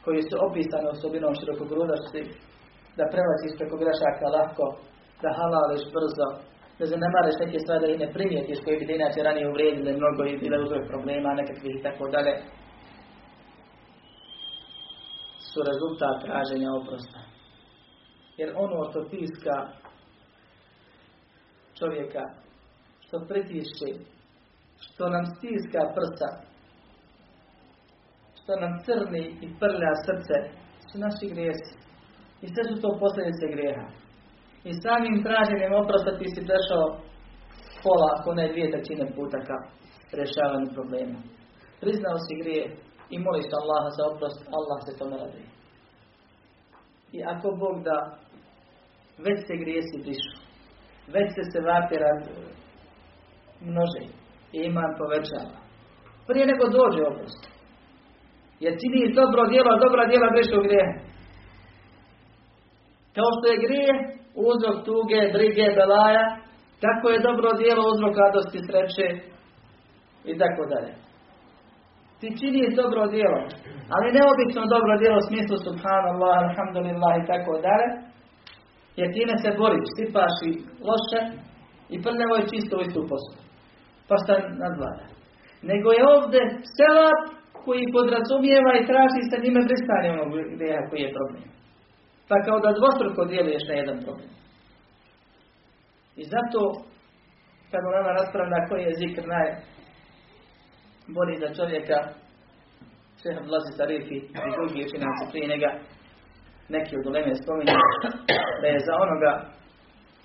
koji su opisani osobinom širokogrudosti da prelaziš preko grešaka lako, da halališ brzo, da zanemariš neke stvari da ih ne primijetiš koji bi te inače ranije uvrijedili mnogo i bile uzrok problema nekakvih i tako dalje su rezultat traženja oprosta. Jer ono što tiska čovjeka što pritišće, što nam stiska prsa, što nam crni i prlja srce, su naši grijesi. I sve su to posljedice grijeha. I samim traženjem oprosta ti si prešao pola, ako ne dvije trećine puta ka rješavanju problema. Priznao si grije i moliš Allaha za oprost, Allah se tome radi. I ako Bog da već se grijesi brišu, već se se vapira množe i iman povećava. Prije nego dođe oprost. Jer čini dobro djelo, dobra djela greše u grije. Kao što je grije uzrok tuge, brige, belaja, tako je dobro djelo uzrok radosti, sreće i tako dalje. Ti čini dobro djelo, ali neobično dobro djelo u smislu subhanallah, alhamdulillah i tako dalje, jer time se boriš, sipaš i loše i prnevo je čisto u istu poslu pa šta nadvlada. Nego je ovdje selap koji podrazumijeva i traži sa njime pristanje onog grijeha koji je problem. Pa kao da dvostruko djeluješ na jedan problem. I zato, kada nama raspravlja koji je zikr naj bolji za čovjeka, šeha Blazi Tarifi i drugi učinjaci prije njega, neki od uleme spominju, da je za onoga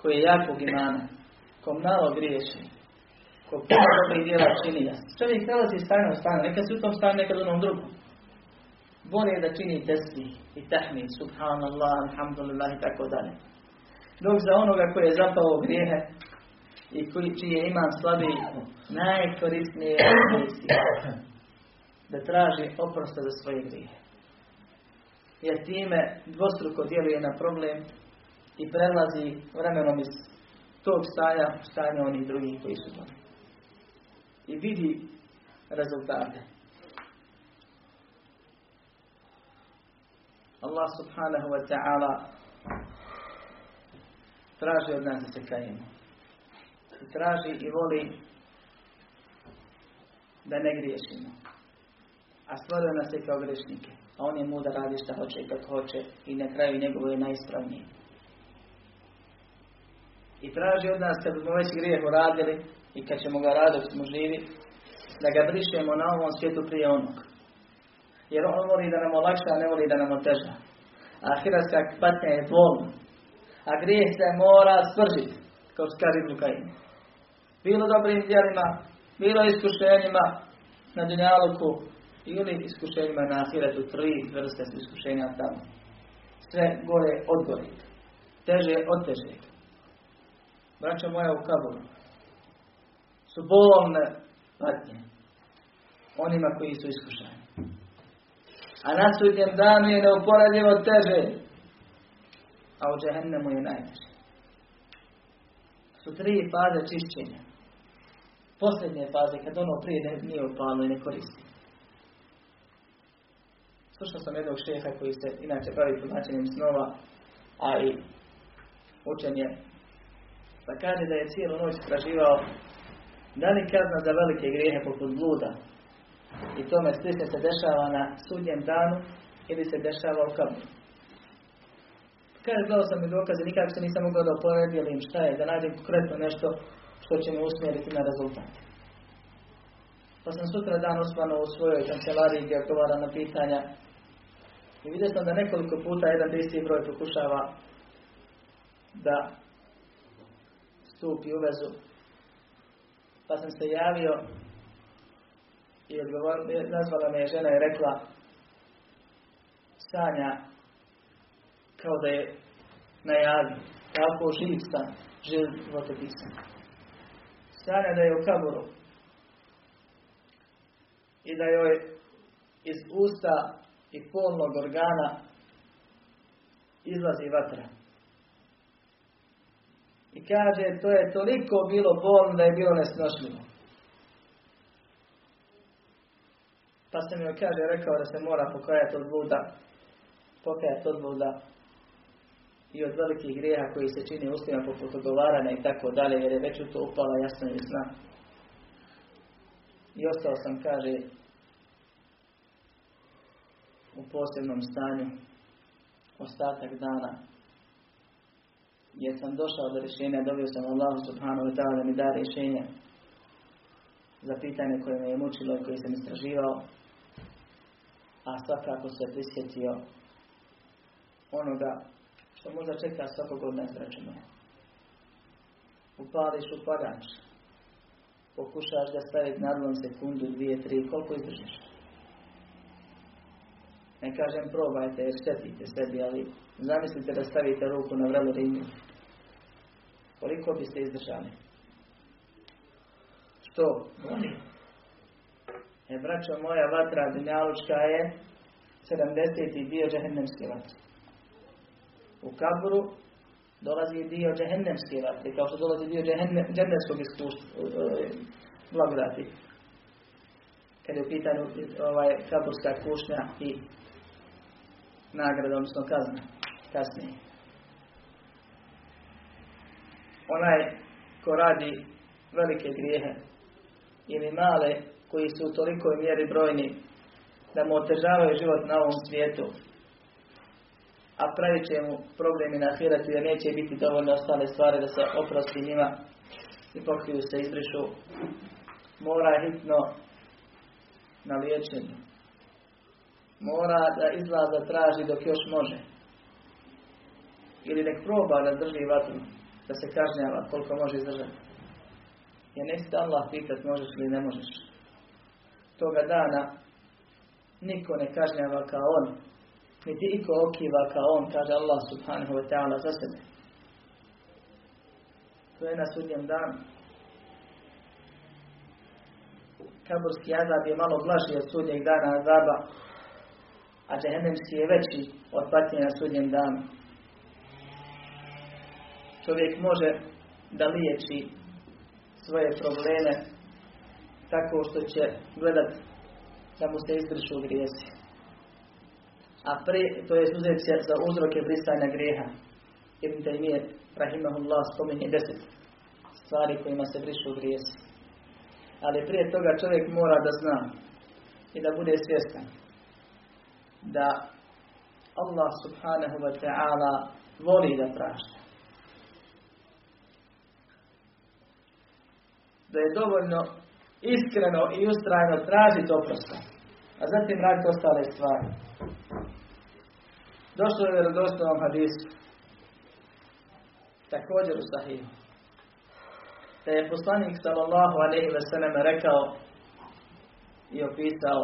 koji je jakog imana, ko malo griješi, ko puno dobrih djela čini. Čovjek nalazi stajno u stanu, neka se u tom stanu, nekad u onom drugom. Je da čini tesbih i tahmid, subhanallah, alhamdulillah i tako dalje. Dok za onoga koji je zapao grijehe i koji, čiji je iman slabiji, najkorisnije je da traži oprosta za svoje grijehe. Jer time dvostruko djeluje na problem i prelazi vremenom iz tog stanja u stanje onih drugih koji su tome i vidi rezultate. Allah subhanahu wa ta'ala traži od nas da se kajemo. I traži i voli da ne griješimo. A stvorio nas je kao grešnike. A on je mu da radi šta hoće i kako hoće. I na kraju njegovo je najispravnije. I traži od nas kad smo već grijeh uradili, i kad ćemo ga raditi smo živi, da ga brišemo na ovom svijetu prije onog. Jer on voli da nam olakša, ne voli da nam oteža. A hiratska patnja je bolna. A grijeh se mora svržiti, kao što kaže Bilo dobrim djelima, bilo iskušenjima na dunjaluku ili iskušenjima na ahiretu. Tri vrste su iskušenja tamo. Sve gore od gore. Teže od teže. Braćo moja u Kabulu su bolne patnje onima koji su iskušani. A na sudnjem danu je neuporadljivo teže, a u džehennemu je najteže. Su tri faze čišćenja. Posljednje faze, kad ono prije ne, nije upalno i ne koristi. Slušao sam jednog šeha koji se inače bavi tumačenjem snova, a i učenje. Pa kaže da je cijelu noć istraživao da li kazna za velike grijehe poput bluda i tome slično se dešava na sudnjem danu ili se dešava u kaburu. Kaže, gledao sam i dokaze, nikako se nisam mogao da oporedim šta je, da nađem konkretno nešto što će me usmjeriti na rezultat. Pa sam sutra dan osvano u svojoj kancelariji gdje odgovara na pitanja i vidio sam da nekoliko puta jedan isti broj pokušava da stupi u vezu. Pa sam se javio i nazvala me je žena i rekla Sanja kao da je najavi, kako živ san, životopisan. Sanja da je u kaburu i da joj iz usta i polnog organa izlazi vatra. I kaže, to je toliko bilo bolno da je bilo nesnošljivo. Pa sam joj kaže, rekao da se mora pokajati od bluda, pokajati od bluda i od velikih grijeha koji se čini ustima poput ogovaranja i tako dalje, jer je već u to upala jasno i zna. I ostao sam, kaže, u posebnom stanju ostatak dana. Jer sam došao do rješenja, dobio sam Allah subhanahu wa ta'ala da mi da rješenje za pitanje koje me je mučilo i koje sam istraživao a svakako se prisjetio onoga što možda čeka svakog od nas računa. Upališ upadač. Pokušaš da staviti nadlom sekundu, dvije, tri, koliko izdržiš? Ne kažem probajte jer štetite sebi, ali zamislite da stavite ruku na vrelu rinju. Koliko biste izdržali? Što? E, braćo moja vatra dunjalučka je 70. dio džehennemske vatre. U kaburu dolazi dio džehennemske vatre, kao što dolazi dio džehennemskog iskustva, e, blagodati. Kad je u pitanju ovaj, kaburska kušnja i nagrada, odnosno kazna, kasnije. Onaj ko radi velike grijehe ili male koji su u tolikoj mjeri brojni da mu otežavaju život na ovom svijetu, a pravit će mu problemi na hiratu jer neće biti dovoljno ostale stvari da se oprosti njima i pokriju se izbrišu, mora hitno na liječenju. Mora da izlaza traži dok još može. Ili nek proba da drži vatru, da se kažnjava koliko može izdržati. Jer neće Allah pitat možeš ili ne možeš toga dana niko ne kažnjava kao on, niti iko okiva kao on, kaže Allah subhanahu wa ta'ala za sebe. To je na sudnjem danu. Kaburski azab je malo blaži od sudnjeg dana azaba, a džehennemski je veći od patnje na sudnjem danu. Čovjek može da liječi svoje probleme tako što će gledat da mu se izbrišu grijesi. A prije, to je uzeti se za uzroke brisanja grijeha. Ibn Taymiye, rahimahullah, spominje deset stvari kojima se brišu grijesi. Ali prije toga čovjek mora da zna i da bude svjestan da Allah subhanahu wa ta'ala voli da prašta. Da je dovoljno iskreno i ustrajno tražiti oprosta. A zatim raditi ostale stvari. Došlo je vjerodostojnom hadisu. Također u sahihu. Da je poslanik sallallahu alaihi ve sellem rekao i opisao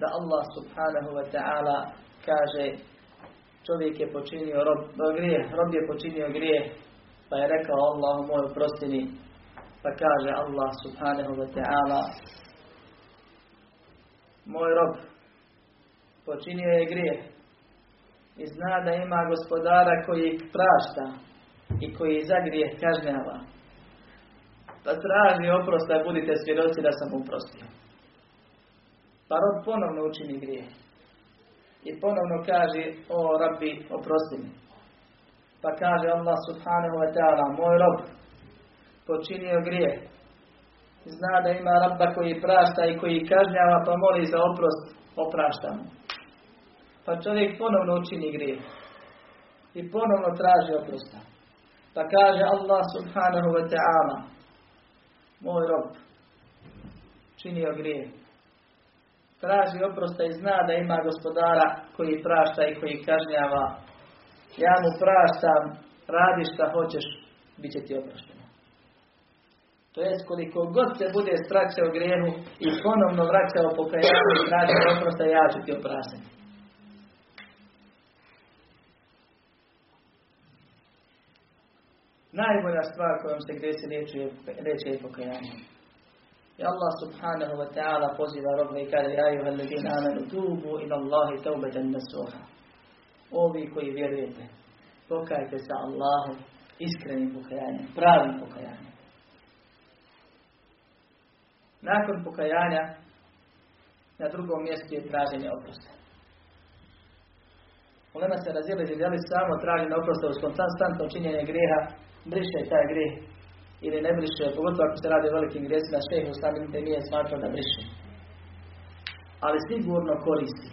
da Allah subhanahu wa ta'ala kaže čovjek je počinio rob, grije, rob je počinio grije, pa je rekao Allahu moj prostini, pa kaže Allah subhanahu wa ta'ala moj rob počinio je grije i zna da ima gospodara koji prašta i koji za grijeh kažnjava. Pa traži oprosta, budite svjedoci da sam uprostio. Pa rob ponovno učini grije. I ponovno kaže, o rabbi, oprosti mi. Pa kaže Allah subhanahu wa ta'ala, moj rob, počinio grije. Zna da ima rabba koji prašta i koji kažnjava, pa moli za oprost, oprašta mu. Pa čovjek ponovno učini grije. I ponovno traži oprosta. Pa kaže Allah subhanahu wa ta'ala, moj rob, činio grije traži oprosta i zna da ima gospodara koji prašta i koji kažnjava. Ja mu praštam, radi šta hoćeš, bit će ti oprošteno. To jest koliko god se bude straćao grijenu i ponovno vraćao pokajanju i tražio oprosta, ja ću ti opraštiti. Najbolja stvar kojom se gresi reći je pokajanje. I Allah subhanahu wa ta'ala poziva robne i kaže Ja juha alladina amanu tubu ila Allahi taubatan nasuha. Ovi koji vjerujete, pokajte se Allahu iskrenim pokajanjem, pravim pokajanjem. Nakon pokajanja na drugom mjestu je traženje oprosta. Ulema se razilazi da li samo traženje oprosta uz konstantno činjenje greha briše taj greh ili ne briše, pogotovo ako se radi o velikim grijesima, šeho stavim te nije smatrao da briše. Ali sigurno koristi.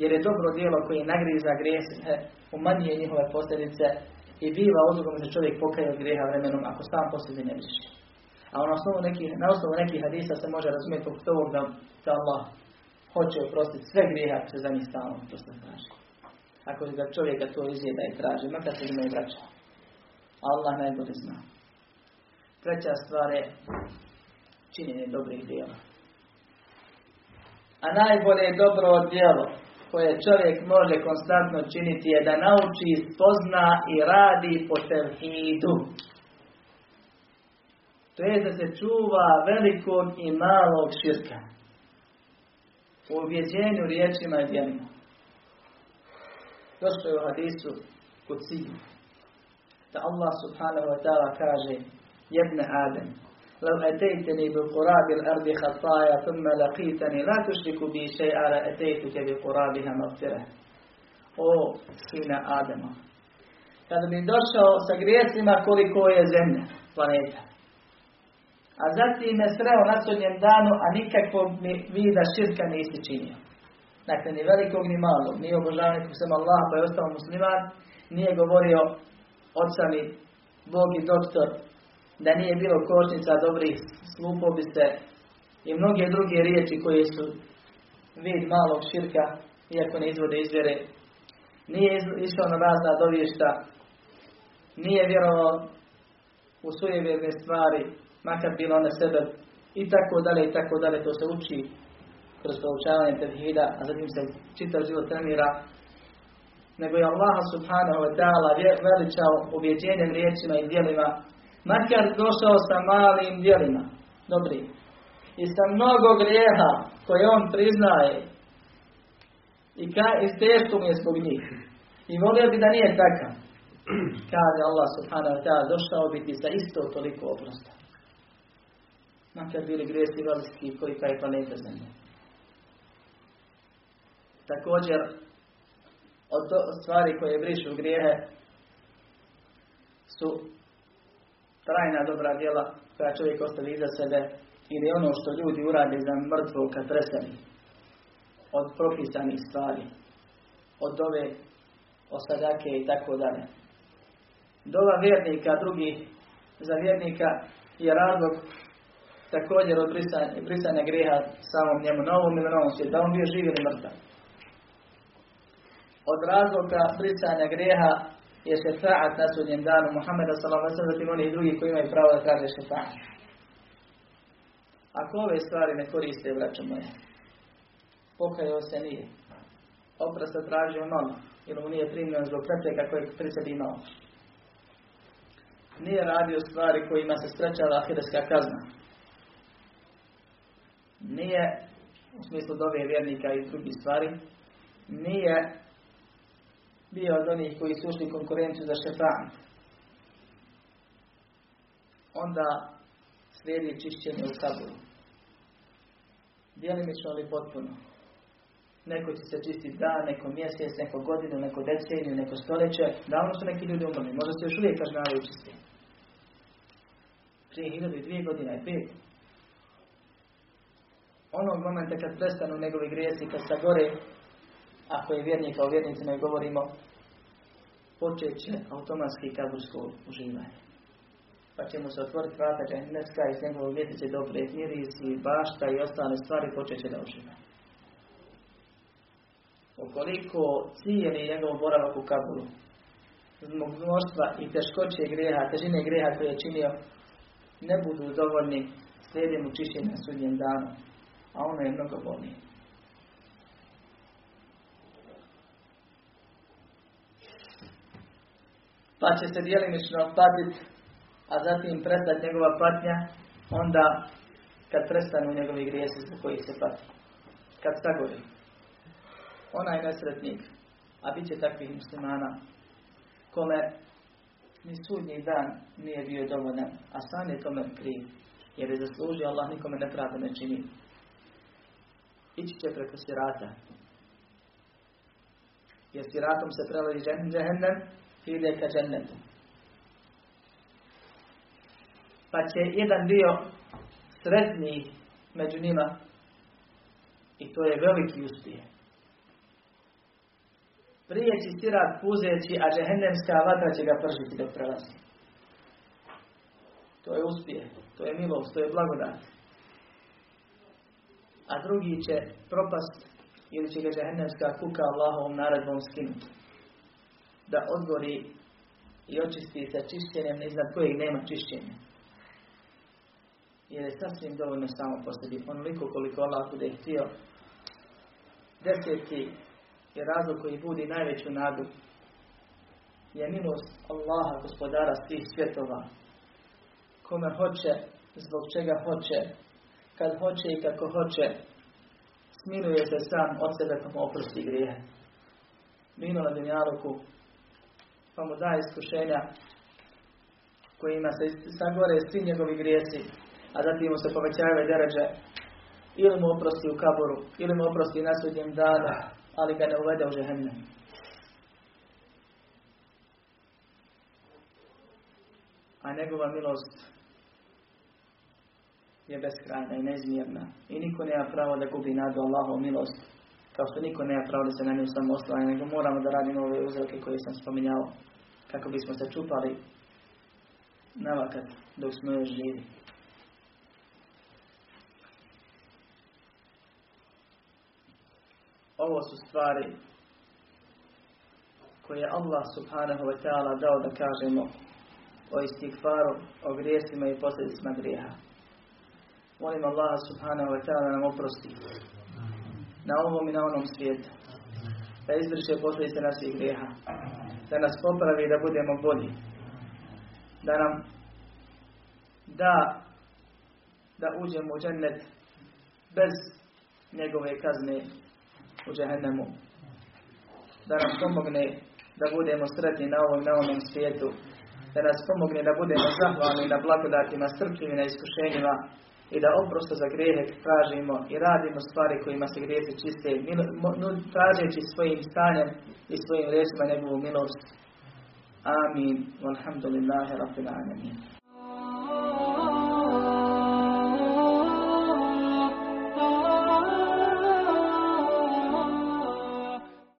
Jer je dobro djelo koje nagriza grijese, umanjuje njihove posljedice i biva odlogom da čovjek pokaje od grijeha vremenom ako sam posljednje ne briše. A na osnovu nekih, na osnovu nekih hadisa se može razumjeti poput ovog da, da Allah hoće oprostiti sve grijeha se za njih stalno prosto traži. Ako ga čovjeka to izjeda i traži, makar se njima i vraća. Allah najbolje zna. Treća stvar je činjenje dobrih djela. A najbolje dobro djelo koje čovjek može konstantno činiti je da nauči, spozna i radi po tevhidu. To je da se čuva velikog i malog širka. U objeđenju riječima i djelima. Došlo je u hadisu kod Da Allah subhanahu wa ta'ala kaže jedne Adem, لو أتيتني بقراب الأرض خطايا ثم لقيتني لا تشرك بي شيئا لأتيتك بقرابها مغفرة O sine Adama. Kada bi došao sa grijesima koliko je zemlja, planeta. A zatim me sreo na sudnjem danu, a nikakvog vida širka nisi činio. Dakle, ni velikog ni malog. Nije obožavnik sam Allah pa je ostao musliman. Nije govorio oca mi Bog i doktor da nije bilo košnica dobrih, slupo bi i mnoge druge riječi koje su vid malog širka, iako ne izvode izvjere. Nije išao na razna dovješta, nije vjerovao u sujevjerne stvari, makar bilo na sebe i tako dalje i tako dalje. To se uči kroz poučavanje tevhida, a zatim se čitav život trenira. Nego je Allah subhanahu wa ta'ala veličao ubjeđenjem riječima i djelima makar došao sa malim djelima, dobri, i sa mnogo grijeha koje on priznaje i, ka, i teško mu je zbog njih. I volio bi da nije takav. Kaže Allah subhanahu wa ta'ala, došao bi ti sa isto toliko oprosta. Makar bili grijesi veliki koji kaj planeta zemlje. Također, od stvari koje brišu grijehe su trajna dobra djela koja čovjek ostavi iza sebe ili ono što ljudi urade za mrtvo kad preseli od propisanih stvari, od ove, od sadake i tako dalje. Dova vjernika drugih za vjernika je razlog također od brisanja, brisanja greha samom njemu na ovom ili novom svijetu, da on bio živ ili mrtav. Od razloga brisanja greha je šefaat na sudnjem danu Muhammeda sallallahu zatim onih drugih koji imaju pravo da kaže šefaat. Ako ove stvari ne koriste, braćo moje, pokajao se nije. Oprosta tražio malo, ili mu nije primljen zbog prepreka koje pri sebi imao. Nije radio stvari kojima se sprečava ahireska kazna. Nije, u smislu dove vjernika i drugih stvari, nije bio od onih koji su ušli konkurenciju za šefan. Onda slijedi čišćenje u kaburu. Dijelimično ali potpuno. Neko će se čistiti dan, neko mjesec, neko godinu, neko deceniju, neko stoljeće. Davno su neki ljudi umrli. Možda se još uvijek kažnjavaju čisti. Prije hiljadu i dvije godine pet. Onog momenta kad prestanu njegovi grijesi, kad sagore, ako je vjernik, kao vjernicima i govorimo, počet će automatski kabursko uživanje. Pa će mu se otvoriti vrata džahennetska iz njegovog vjetice dobre miris i bašta i ostale stvari počet će da uživa. Ukoliko cijeli njegov boravak u kaburu, zbog mnoštva i teškoće greha, težine greha koje je činio, ne budu dovoljni slijedimo čišćenja na sudnjem danu, a ono je mnogo bolnije. Pa će se dijelimično patiti, a zatim prestati njegova patnja, onda kad prestanu njegovi grijesi zbog kojih se pati. Kad sagori. Onaj nesretnik, a bit će takvih muslimana, kome ni sudnji dan nije bio dovoljan, a sam je tome kriv, jer je zaslužio Allah nikome nepravda ne čini. Ići će preko sirata. Jer siratom se prelazi džehennem ide ka džennetu. Pa će jedan dio sretniji među njima i to je veliki uspjeh prijeći sirat puzeći, a džehennemska vatra će ga pržiti dok prelazi. To je uspjeh, to je milost, to je blagodat. A drugi će propast ili će ga džehennemska kuka Allahovom naredbom skinuti. Da odgori i očisti sa čišćenjem iznad kojeg nema čišćenja. Jer je sasvim dovoljno samo po sebi. Onoliko koliko Allah bude htio deseti je razlog koji budi najveću nadu je milost Allaha, gospodara svih svjetova. Kome hoće, zbog čega hoće, kad hoće i kako hoće, smiluje se sam od sebe pa mu oprosti grije. Mino na dunjaluku, pa mu daje iskušenja kojima se sagore svi njegovi grijesi, a zatim mu se povećavaju deređe, ili mu oprosti u kaboru, ili mu oprosti na sudnjem dana, ali ga ne uvede u žehennem. A njegova milost je beskrajna i neizmjerna. I niko nema pravo da gubi nadu Allahovu milost. Kao što niko nema pravo da se na nju samo oslanja, nego moramo da radimo ove uzroke koje sam spominjao kako bismo se čupali navakat dok smo još živi. Ovo su stvari koje Allah subhanahu wa ta'ala dao da kažemo o istikfaru, o grijesima i posljedicima grijeha. Molim Allah subhanahu wa ta'ala nam oprosti na ovom i na onom svijetu. Da izvrše posljedice naših grijeha. Da nas popravi da budemo bolji. Da nam da da uđemo u džennet bez njegove kazne u džehennemu. Da nam pomogne da budemo sretni na ovom na onom svijetu. Da nas pomogne da budemo zahvalni na blagodatima, strpljivi na iskušenjima i da oprosto za grijehe tražimo i radimo stvari kojima se grijesi čiste, tražeći svojim stanjem i svojim riječima njegovu milost. Amin. Walhamdulillahi rabbil alamin.